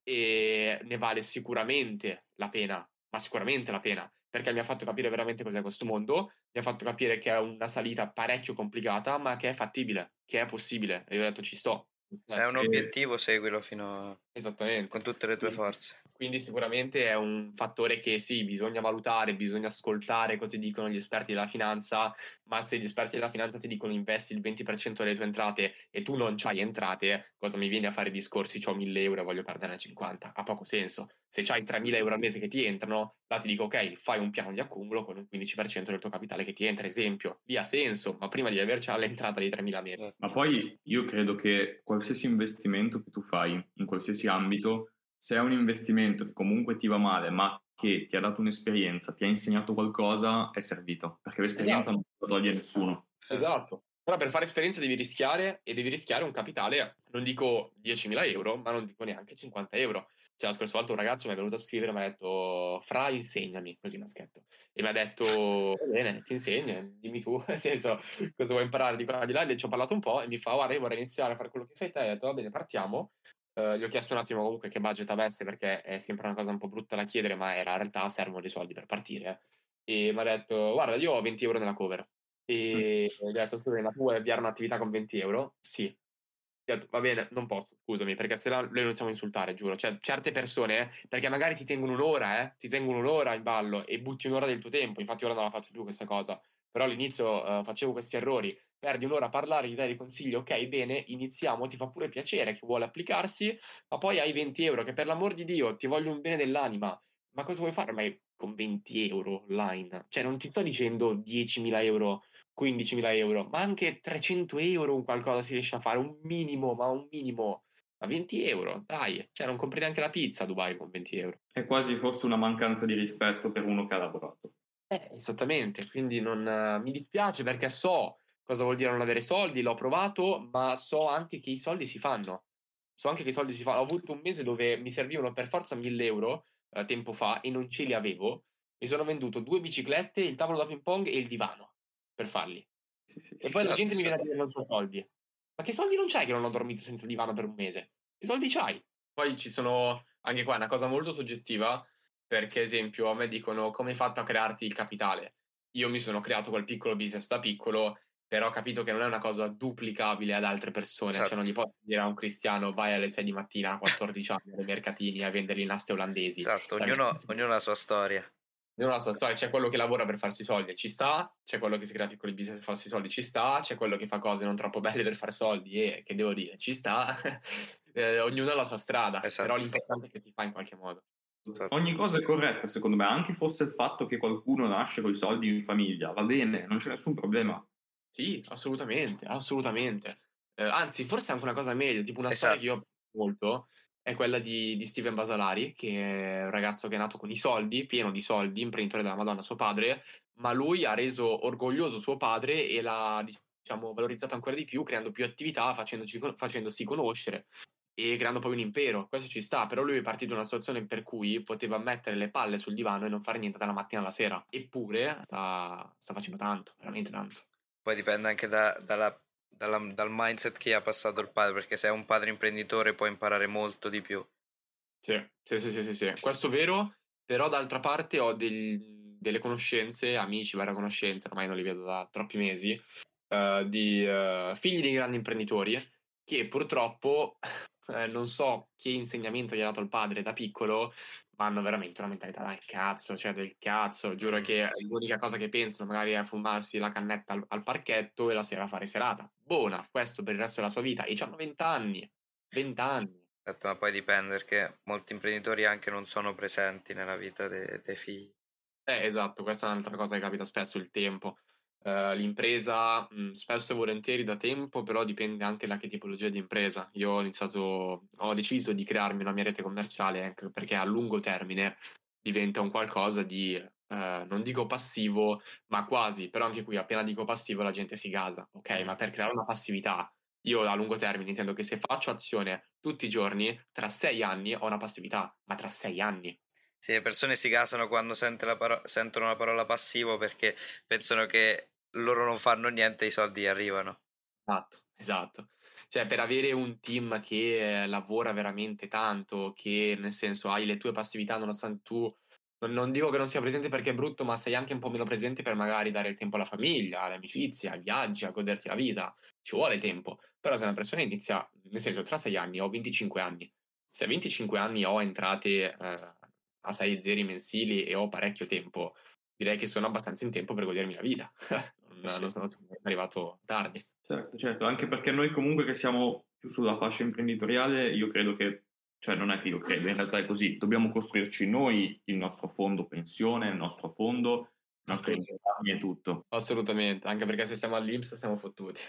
S4: E ne vale sicuramente la pena, ma sicuramente la pena, perché mi ha fatto capire veramente cos'è questo mondo, mi ha fatto capire che è una salita parecchio complicata, ma che è fattibile, che è possibile. E io ho detto ci sto.
S2: Se hai un
S1: sì.
S2: obiettivo, seguilo fino a...
S4: Esattamente.
S2: con tutte le tue forze.
S4: Quindi sicuramente è un fattore che sì, bisogna valutare, bisogna ascoltare cosa dicono gli esperti della finanza, ma se gli esperti della finanza ti dicono investi il 20% delle tue entrate e tu non c'hai entrate, cosa mi vieni a fare discorsi, ho 1000 euro e voglio perderne 50? Ha poco senso. Se c'hai 3000 euro al mese che ti entrano, là ti dico ok, fai un piano di accumulo con un 15% del tuo capitale che ti entra, esempio. Lì ha senso, ma prima di averci l'entrata di 3000 al mese.
S1: Ma poi io credo che qualsiasi investimento che tu fai in qualsiasi ambito, se è un investimento che comunque ti va male, ma che ti ha dato un'esperienza, ti ha insegnato qualcosa, è servito. Perché l'esperienza
S4: Esatto.
S1: non la toglie nessuno.
S4: Esatto. Però per fare esperienza devi rischiare e devi rischiare un capitale, non dico 10.000 euro, ma non dico neanche 50 euro. Cioè, la scorsa volta un ragazzo mi è venuto a scrivere e mi ha detto, Fra, insegnami, così mi ha scritto. E mi ha detto, va bene, ti insegno, dimmi tu, nel senso, cosa vuoi imparare di qua di là. E ci ho parlato un po' e mi fa, guarda, io vorrei iniziare a fare quello che fai te. E ho detto, va bene, partiamo. Eh, gli ho chiesto un attimo comunque che budget avesse, perché è sempre una cosa un po' brutta da chiedere, ma era in realtà servono dei soldi per partire. E mi ha detto, guarda, io ho 20 euro nella cover. E gli ho detto, scusa, ma tu vuoi avviare un'attività con 20 euro? Sì. Gli ho detto, va bene, non posso, scusami, perché se no noi non siamo insultare, giuro. Cioè, certe persone, eh, perché magari ti tengono un'ora, eh, ti tengono un'ora in ballo e butti un'ora del tuo tempo. Infatti ora non la faccio più questa cosa. Però all'inizio eh, facevo questi errori. Perdi un'ora a parlare, gli dai dei consigli, ok, bene, iniziamo, ti fa pure piacere che vuole applicarsi, ma poi hai 20 euro, che per l'amor di Dio ti voglio un bene dell'anima. Ma cosa vuoi fare? Ma con 20 euro online? Cioè, non ti sto dicendo 10.000 euro 15.000 euro, ma anche 300 euro un qualcosa si riesce a fare, un minimo, ma un minimo. Ma 20 euro, dai, cioè non compri neanche la pizza a Dubai con 20 euro.
S1: È quasi forse una mancanza di rispetto per uno che ha lavorato.
S4: Eh, esattamente, quindi non, eh, mi dispiace perché so cosa vuol dire non avere soldi, l'ho provato, ma so anche che i soldi si fanno. So anche che i soldi si fanno. Ho avuto un mese dove mi servivano per forza 1000 euro eh, tempo fa e non ce li avevo. Mi sono venduto due biciclette, il tavolo da ping pong e il divano per farli. E poi la
S2: Esatto,
S4: gente mi viene a
S2: esatto.
S4: dire non so soldi. Ma che soldi non c'hai che non ho dormito senza divano per un mese? Che soldi c'hai? Poi ci sono anche qua una cosa molto soggettiva, perché esempio a me dicono come hai fatto a crearti il capitale. Io mi sono creato quel piccolo business da piccolo, però ho capito che non è una cosa duplicabile ad altre persone.
S2: Esatto.
S4: Cioè non gli posso dire a un cristiano vai alle 6 di mattina a 14 anni ai mercatini a vendere le naste olandesi.
S2: Esatto,
S4: Perché-
S2: ognuno, ognuno ha la sua storia.
S4: Ognuno ha la sua storia, c'è quello che lavora per farsi soldi e ci sta, c'è quello che si crea piccoli business per farsi soldi ci sta, c'è quello che fa cose non troppo belle per fare soldi e che devo dire ci sta, Eh, ognuno ha la sua strada,
S2: Esatto.
S4: però l'importante è che si fa in qualche modo.
S2: Esatto.
S1: Ogni cosa è corretta, secondo me, anche fosse il fatto che qualcuno nasce con i soldi in famiglia, va bene, non c'è nessun problema.
S4: Sì, assolutamente, assolutamente. Eh, anzi, forse anche una cosa meglio, tipo una
S2: Esatto.
S4: storia che io ho molto, è quella di, di, Steven Basalari, che è un ragazzo che è nato con i soldi, pieno di soldi, imprenditore della Madonna, suo padre, ma lui ha reso orgoglioso suo padre e l'ha diciamo, valorizzato ancora di più, creando più attività, facendosi conoscere e creando poi un impero. Questo ci sta, però lui è partito da una situazione per cui poteva mettere le palle sul divano e non fare niente dalla mattina alla sera. Eppure sta, sta facendo tanto, veramente tanto.
S2: Poi dipende anche da, dalla dalla, dal mindset che ha passato il padre, perché se è un padre imprenditore può imparare molto di più.
S4: Sì, sì, sì, sì, sì. questo è vero, però d'altra parte ho del, delle conoscenze, amici, varie conoscenze, ormai non li vedo da troppi mesi, uh, di uh, figli di grandi imprenditori che purtroppo eh, non so che insegnamento gli ha dato il padre da piccolo, ma hanno veramente una mentalità dal cazzo, cioè del cazzo. Giuro che l'unica cosa che pensano magari è fumarsi la cannetta al, al parchetto e la sera fare serata. Buona, questo per il resto della sua vita. E hanno 20 anni. 20 anni.
S2: Certo, ma poi dipende perché molti imprenditori anche non sono presenti nella vita dei, dei figli.
S4: Eh, esatto, questa è un'altra cosa che capita spesso, il tempo. Uh, l'impresa mh, spesso e volentieri da tempo, però dipende anche da che tipologia di impresa. Io ho iniziato, ho deciso di crearmi una mia rete commerciale anche perché a lungo termine diventa un qualcosa di, uh, non dico passivo, ma quasi, però anche qui appena dico passivo la gente si gasa, ok? Ma per creare una passività, io a lungo termine intendo che se faccio azione tutti i giorni, tra sei anni ho una passività, ma tra sei anni.
S2: Sì, le persone si gasano quando sente la paro- sentono la parola passivo perché pensano che loro non fanno niente i soldi arrivano.
S4: Esatto, esatto. Cioè, per avere un team che lavora veramente tanto, che nel senso hai le tue passività, nonostante tu non, dico che non sia presente perché è brutto, ma sei anche un po' meno presente per magari dare il tempo alla famiglia, alle amicizie, ai viaggi, a goderti la vita. Ci vuole tempo. Però se una persona inizia, nel senso, tra sei anni ho 25 anni. Se a 25 anni ho entrate eh, a 6 zeri mensili e ho parecchio tempo, direi che sono abbastanza in tempo per godermi la vita. sì. non sono arrivato tardi.
S1: Certo, certo, anche perché noi comunque che siamo più sulla fascia imprenditoriale, io credo che, cioè non è che io credo, in realtà è così, dobbiamo costruirci noi il nostro fondo pensione, il nostro fondo, i nostri risparmi e tutto.
S4: Assolutamente, anche perché se stiamo all'Inps siamo fottuti.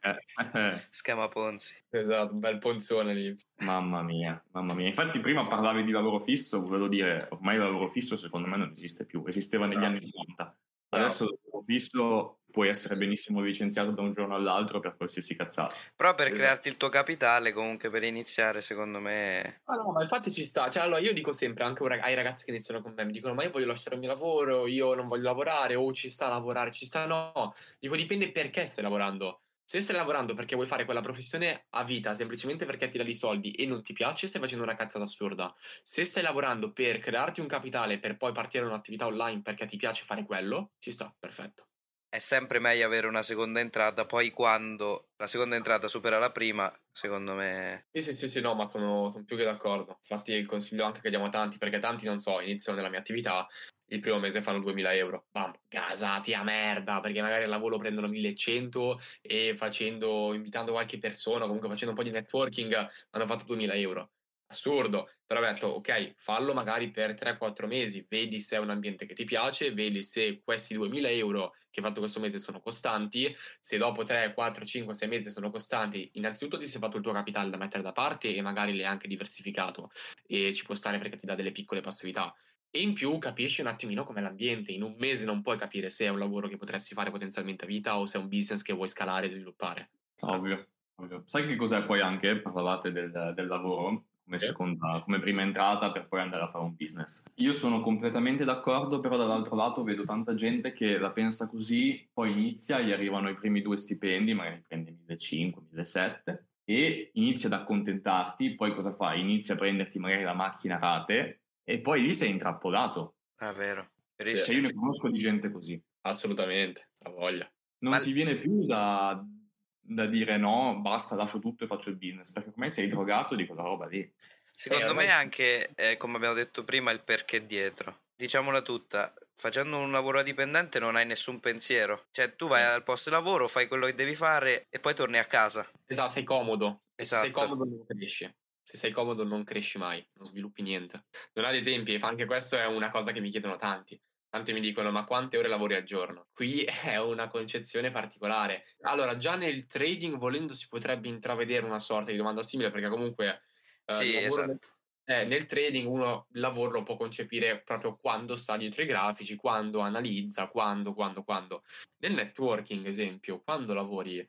S2: Eh, eh. Schema Ponzi.
S4: Esatto, un bel ponzone l'Inps.
S1: Mamma mia, mamma mia. Infatti prima parlavi di lavoro fisso, volevo dire, ormai il lavoro fisso secondo me non esiste più, esisteva negli no. anni 90. Adesso il lavoro fisso puoi essere benissimo licenziato da un giorno all'altro per qualsiasi cazzata.
S2: Però per esatto. crearti il tuo capitale, comunque per iniziare, secondo
S4: me. Ah, no, ma infatti ci sta. Cioè, allora io dico sempre anche ai ragazzi che iniziano con me: mi dicono, ma io voglio lasciare il mio lavoro, io non voglio lavorare, o ci sta a lavorare, ci sta no. Dico, dipende perché stai lavorando. Se stai lavorando perché vuoi fare quella professione a vita, semplicemente perché ti dà dei soldi e non ti piace, stai facendo una cazzata assurda. Se stai lavorando per crearti un capitale per poi partire un'attività online perché ti piace fare quello, ci sta, perfetto
S2: è sempre meglio avere una seconda entrata, poi quando la seconda entrata supera la prima, secondo me...
S4: Sì, sì, sì, sì no, ma sono, sono più che d'accordo. Infatti il consiglio anche che diamo a tanti, perché tanti, non so, iniziano nella mia attività, il primo mese fanno 2000 euro, bam, gasati a merda, perché magari al lavoro prendono 1100 e facendo, invitando qualche persona, comunque facendo un po' di networking, hanno fatto 2000 euro. Assurdo, però ho detto ok, fallo magari per 3-4 mesi, vedi se è un ambiente che ti piace, vedi se questi 2000 euro che hai fatto questo mese sono costanti, se dopo 3, 4, 5, 6 mesi sono costanti, innanzitutto ti sei fatto il tuo capitale da mettere da parte e magari l'hai anche diversificato e ci può stare perché ti dà delle piccole passività. E in più capisci un attimino com'è l'ambiente. In un mese non puoi capire se è un lavoro che potresti fare potenzialmente a vita o se è un business che vuoi scalare e sviluppare.
S1: Ovvio. ovvio. Sai che cos'è poi anche? Parlavate del, del lavoro come, seconda, come prima entrata per poi andare a fare un business. Io sono completamente d'accordo, però dall'altro lato vedo tanta gente che la pensa così, poi inizia, gli arrivano i primi due stipendi, magari prendi 1500, 1700 e inizia ad accontentarti, poi cosa fai? Inizia a prenderti magari la macchina a rate e poi lì sei intrappolato.
S2: Ah, vero.
S1: Cioè, io ne conosco di gente così.
S4: Assolutamente, la voglia.
S1: Non Ma... ti viene più da, da dire no, basta, lascio tutto e faccio il business, perché ormai sei drogato di quella roba lì.
S2: Secondo eh, me anche, eh, come abbiamo detto prima, il perché dietro. Diciamola tutta, facendo un lavoro dipendente non hai nessun pensiero. Cioè, tu vai al posto di lavoro, fai quello che devi fare e poi torni a casa.
S4: Esatto, sei comodo. Esatto. Se sei comodo non cresci. Se sei comodo non cresci mai, non sviluppi niente. Non hai dei tempi, anche questo è una cosa che mi chiedono tanti. Tanti mi dicono, ma quante ore lavori al giorno? Qui è una concezione particolare. Allora, già nel trading, volendo, si potrebbe intravedere una sorta di domanda simile, perché comunque Eh,
S2: Sì, esatto.
S4: nel- eh, nel trading uno il lavoro lo può concepire proprio quando sta dietro i grafici, quando analizza, quando, quando, quando. Nel networking, esempio, quando lavori,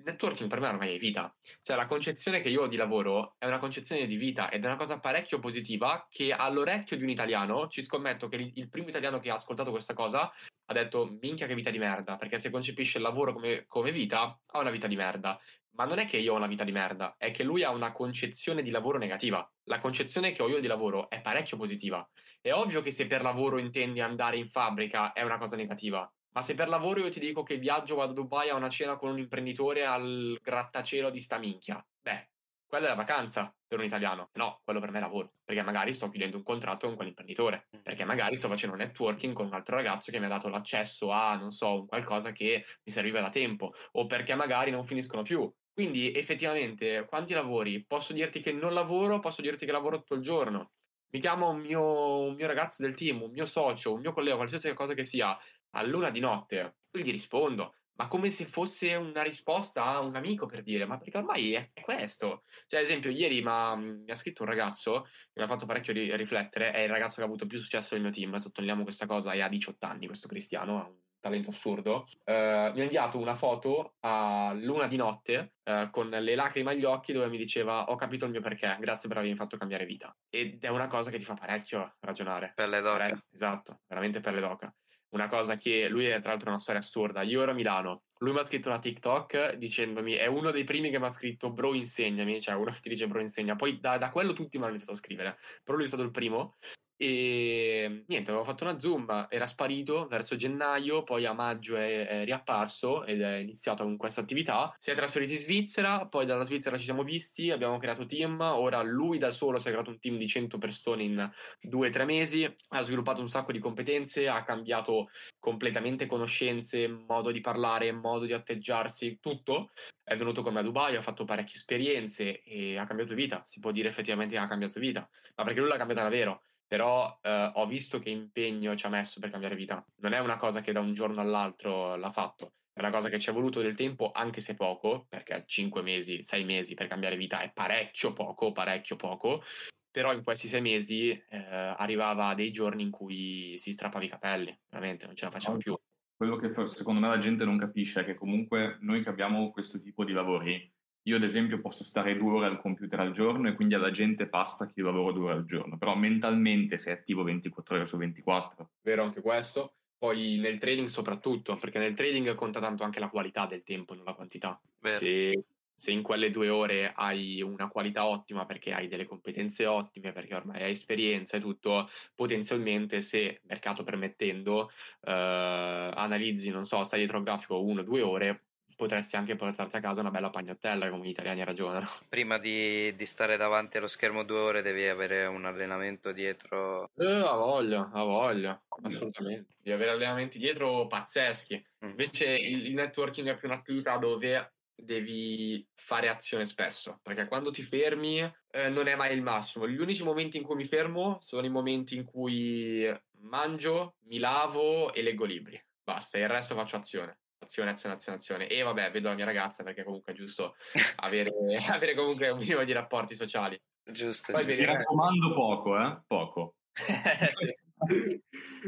S4: il networking per me ormai è vita. Cioè la concezione che io ho di lavoro è una concezione di vita ed è una cosa parecchio positiva che all'orecchio di un italiano, ci scommetto che il, primo italiano che ha ascoltato questa cosa ha detto minchia che vita di merda, perché se concepisce il lavoro come, come vita, ha una vita di merda. Ma non è che io ho una vita di merda, è che lui ha una concezione di lavoro negativa. La concezione che ho io di lavoro è parecchio positiva. È ovvio che se per lavoro intendi andare in fabbrica è una cosa negativa. Ma se per lavoro io ti dico che viaggio, vado a Dubai a una cena con un imprenditore al grattacielo di sta minchia, beh, quella è la vacanza per un italiano. No, quello per me è lavoro. Perché magari sto chiudendo un contratto con quell'imprenditore. Perché magari sto facendo un networking con un altro ragazzo che mi ha dato l'accesso a, non so, un qualcosa che mi serviva da tempo. O perché magari non finiscono più. Quindi effettivamente quanti lavori? Posso dirti che non lavoro, posso dirti che lavoro tutto il giorno. Mi chiama un mio, un mio ragazzo del team, un mio socio, un mio collega, qualsiasi cosa che sia, a luna di notte, io gli rispondo, ma come se fosse una risposta a un amico per dire, ma perché ormai è, è questo. Cioè, ad esempio, ieri m'ha- mi ha scritto un ragazzo che mi ha fatto parecchio ri- riflettere, è il ragazzo che ha avuto più successo del mio team, sottolineiamo questa cosa, e ha 18 anni, questo Cristiano, ha un talento assurdo. Eh, mi ha inviato una foto a luna di notte eh, con le lacrime agli occhi dove mi diceva ho capito il mio perché, grazie per avermi fatto cambiare vita. Ed è una cosa che ti fa parecchio ragionare.
S2: Pelle d'oca.
S4: Pare- Esatto, veramente pelle d'oca. Una cosa che lui è tra l'altro una storia assurda. Io ero a Milano, lui mi ha scritto una TikTok dicendomi, è uno dei primi che mi ha scritto bro insegnami, cioè uno che ti dice bro insegna. Poi da, da quello tutti mi hanno iniziato a scrivere, però lui è stato il primo. E niente, avevo fatto una zoom, era sparito verso gennaio, poi a maggio è, è riapparso ed è iniziato con questa attività. Si è trasferito in Svizzera, poi dalla Svizzera ci siamo visti, abbiamo creato team. Ora lui da solo si è creato un team di 100 persone in due o tre mesi, ha sviluppato un sacco di competenze, ha cambiato completamente conoscenze, modo di parlare, modo di atteggiarsi, tutto. È venuto con me a Dubai, ha fatto parecchie esperienze e ha cambiato vita. Si può dire effettivamente che ha cambiato vita, ma perché lui l'ha cambiata davvero però eh, ho visto che impegno ci ha messo per cambiare vita. Non è una cosa che da un giorno all'altro l'ha fatto, è una cosa che ci è voluto del tempo, anche se poco, perché 5 mesi, 6 mesi per cambiare vita è parecchio poco, parecchio poco. Però in questi sei mesi eh, arrivava a dei giorni in cui si strappava i capelli, veramente, non ce la facciamo più.
S1: Quello che secondo me la gente non capisce è che comunque noi che abbiamo questo tipo di lavori, io ad esempio posso stare due ore al computer al giorno e quindi alla gente basta che io lavoro due ore al giorno, però mentalmente sei attivo 24 ore su 24.
S4: Vero anche questo. Poi nel trading soprattutto, perché nel trading conta tanto anche la qualità del tempo, non la quantità. Se, se in quelle due ore hai una qualità ottima perché hai delle competenze ottime, perché ormai hai esperienza e tutto, potenzialmente se, mercato permettendo, eh, analizzi, non so, stai dietro al grafico uno o due ore, potresti anche portarti a casa una bella pagnottella, come gli italiani ragionano.
S2: Prima di, di stare davanti allo schermo due ore devi avere un allenamento dietro.
S4: Eh, ha voglia, ha voglia, assolutamente. Devi avere allenamenti dietro pazzeschi.
S2: Mm.
S4: Invece il, il networking è più un'attività dove devi fare azione spesso, perché quando ti fermi eh, non è mai il massimo. Gli unici momenti in cui mi fermo sono i momenti in cui mangio, mi lavo e leggo libri. Basta, il resto faccio azione. Azione, azione, azione, azione. E vabbè, vedo la mia ragazza perché comunque è giusto avere, avere comunque un minimo di rapporti sociali.
S2: Giusto,
S4: Poi
S2: giusto.
S1: Mi raccomando poco, eh? Poco.
S4: Sì.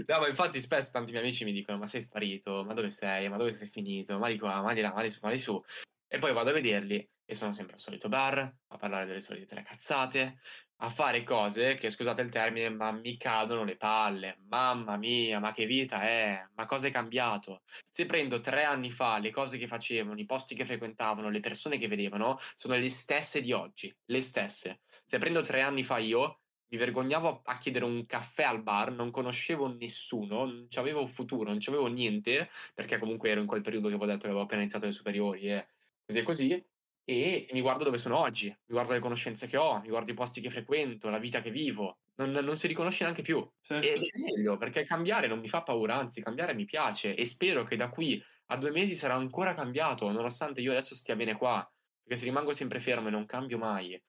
S4: No, ma infatti spesso tanti miei amici mi dicono: Ma sei sparito? Ma dove sei? Ma dove sei finito? Ma di qua, ma di là, ma di su, ma di su. E poi vado a vederli e sono sempre al solito bar a parlare delle solite tre cazzate, a fare cose che, scusate il termine, ma mi cadono le palle. Mamma mia, ma che vita è? Ma cosa è cambiato? Se prendo tre anni fa le cose che facevano, i posti che frequentavano, le persone che vedevano, sono le stesse di oggi, le stesse. Se prendo tre anni fa io, mi vergognavo a chiedere un caffè al bar, non conoscevo nessuno, non avevo futuro, non avevo niente, perché comunque ero in quel periodo che avevo detto che avevo appena iniziato le superiori e così e così, e mi guardo dove sono oggi, mi guardo le conoscenze che ho, mi guardo i posti che frequento, la vita che vivo, non, non si riconosce neanche più.
S1: Certo.
S4: E è meglio, perché cambiare non mi fa paura, anzi cambiare mi piace e spero che da qui a due mesi sarà ancora cambiato, nonostante io adesso stia bene qua, perché se rimango sempre fermo e non cambio mai,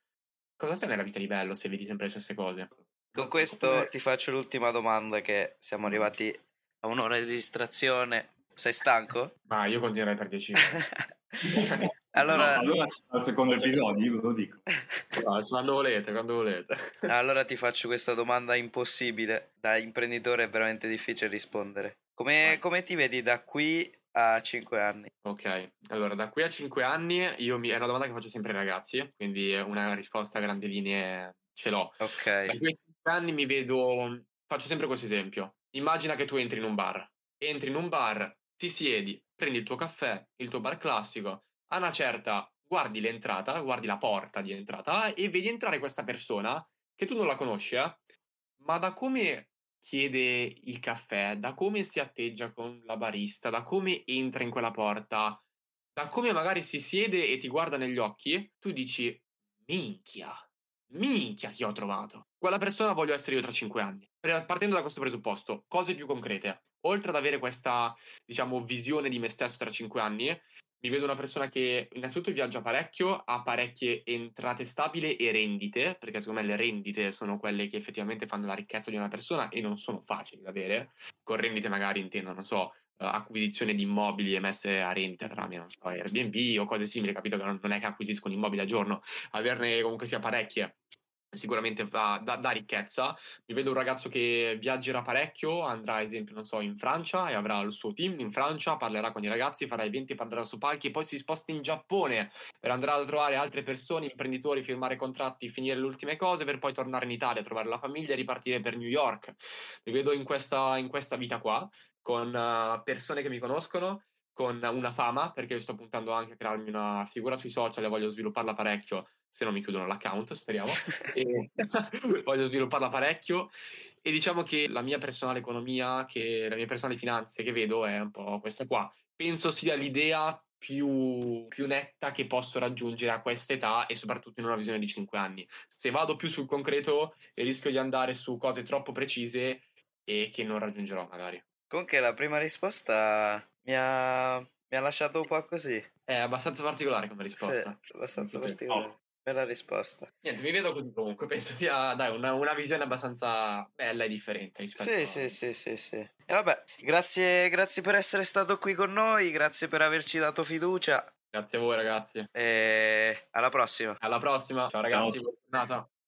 S4: cosa c'è nella vita di bello se vedi sempre le stesse cose?
S2: Con questo ti faccio l'ultima domanda che siamo arrivati a un'ora di distrazione. Sei stanco?
S4: Ma io continuerei per dieci
S2: Allora,
S1: No, allora ci sta il secondo episodio, io ve lo dico.
S4: No, quando volete, quando volete.
S2: allora ti faccio questa domanda impossibile. Da imprenditore è veramente difficile rispondere. Come, come ti vedi da qui a 5 anni?
S4: Ok, allora da qui a 5 anni io mi... è una domanda che faccio sempre ai ragazzi, quindi una risposta a grandi linee ce l'ho. Da
S2: Ok.
S4: qui a 5 anni mi vedo, faccio sempre questo esempio. Immagina che tu entri in un bar, entri in un bar, ti siedi, prendi il tuo caffè, il tuo bar classico, a una certa guardi l'entrata, guardi la porta di entrata e vedi entrare questa persona che tu non la conosci, eh? ma da come chiede il caffè, da come si atteggia con la barista, da come entra in quella porta, da come magari si siede e ti guarda negli occhi, tu dici, minchia, minchia chi ho trovato. Quella persona voglio essere io tra cinque anni. Partendo da questo presupposto, cose più concrete. Oltre ad avere questa, diciamo, visione di me stesso tra cinque anni, mi vedo una persona che innanzitutto viaggia parecchio, ha parecchie entrate stabili e rendite, perché secondo me le rendite sono quelle che effettivamente fanno la ricchezza di una persona e non sono facili da avere. Con rendite magari intendo, non so, eh, acquisizione di immobili emesse a rendita tramite, non so, Airbnb o cose simili, capito? Che non è che acquisisco un immobile al giorno, averne comunque sia parecchie sicuramente va, dà, dà ricchezza. Mi vedo un ragazzo che viaggerà parecchio, andrà ad esempio, non so, in Francia e avrà il suo team in Francia, parlerà con i ragazzi, farà eventi, parlerà su palchi poi si sposta in Giappone per andare a trovare altre persone, imprenditori, firmare contratti, finire le ultime cose per poi tornare in Italia, trovare la famiglia e ripartire per New York. Mi vedo in questa, in questa vita qua, con eh, persone che mi conoscono, con una fama, perché io sto puntando anche a crearmi una figura sui social e voglio svilupparla parecchio, se non mi chiudono l'account, speriamo. e voglio svilupparla parecchio. E diciamo che la mia personale economia, che le mie personali finanze che vedo è un po' questa qua. Penso sia l'idea più, più netta che posso raggiungere a questa età e soprattutto in una visione di 5 anni. Se vado più sul concreto, rischio di andare su cose troppo precise e che non raggiungerò magari.
S2: Comunque la prima risposta mi ha, mi ha lasciato un po' così.
S4: È abbastanza particolare come risposta.
S2: Sì, abbastanza particolare. Bella risposta.
S4: Niente, mi vedo così comunque, penso sia dai, una, una visione abbastanza bella e differente rispetto
S2: Sì,
S4: a...
S2: sì, sì, sì, sì. E vabbè, grazie, grazie per essere stato qui con noi, grazie per averci dato fiducia
S4: Grazie a voi ragazzi.
S2: e alla prossima.
S4: Alla prossima. Ciao ragazzi,
S1: Ciao.
S4: buona giornata.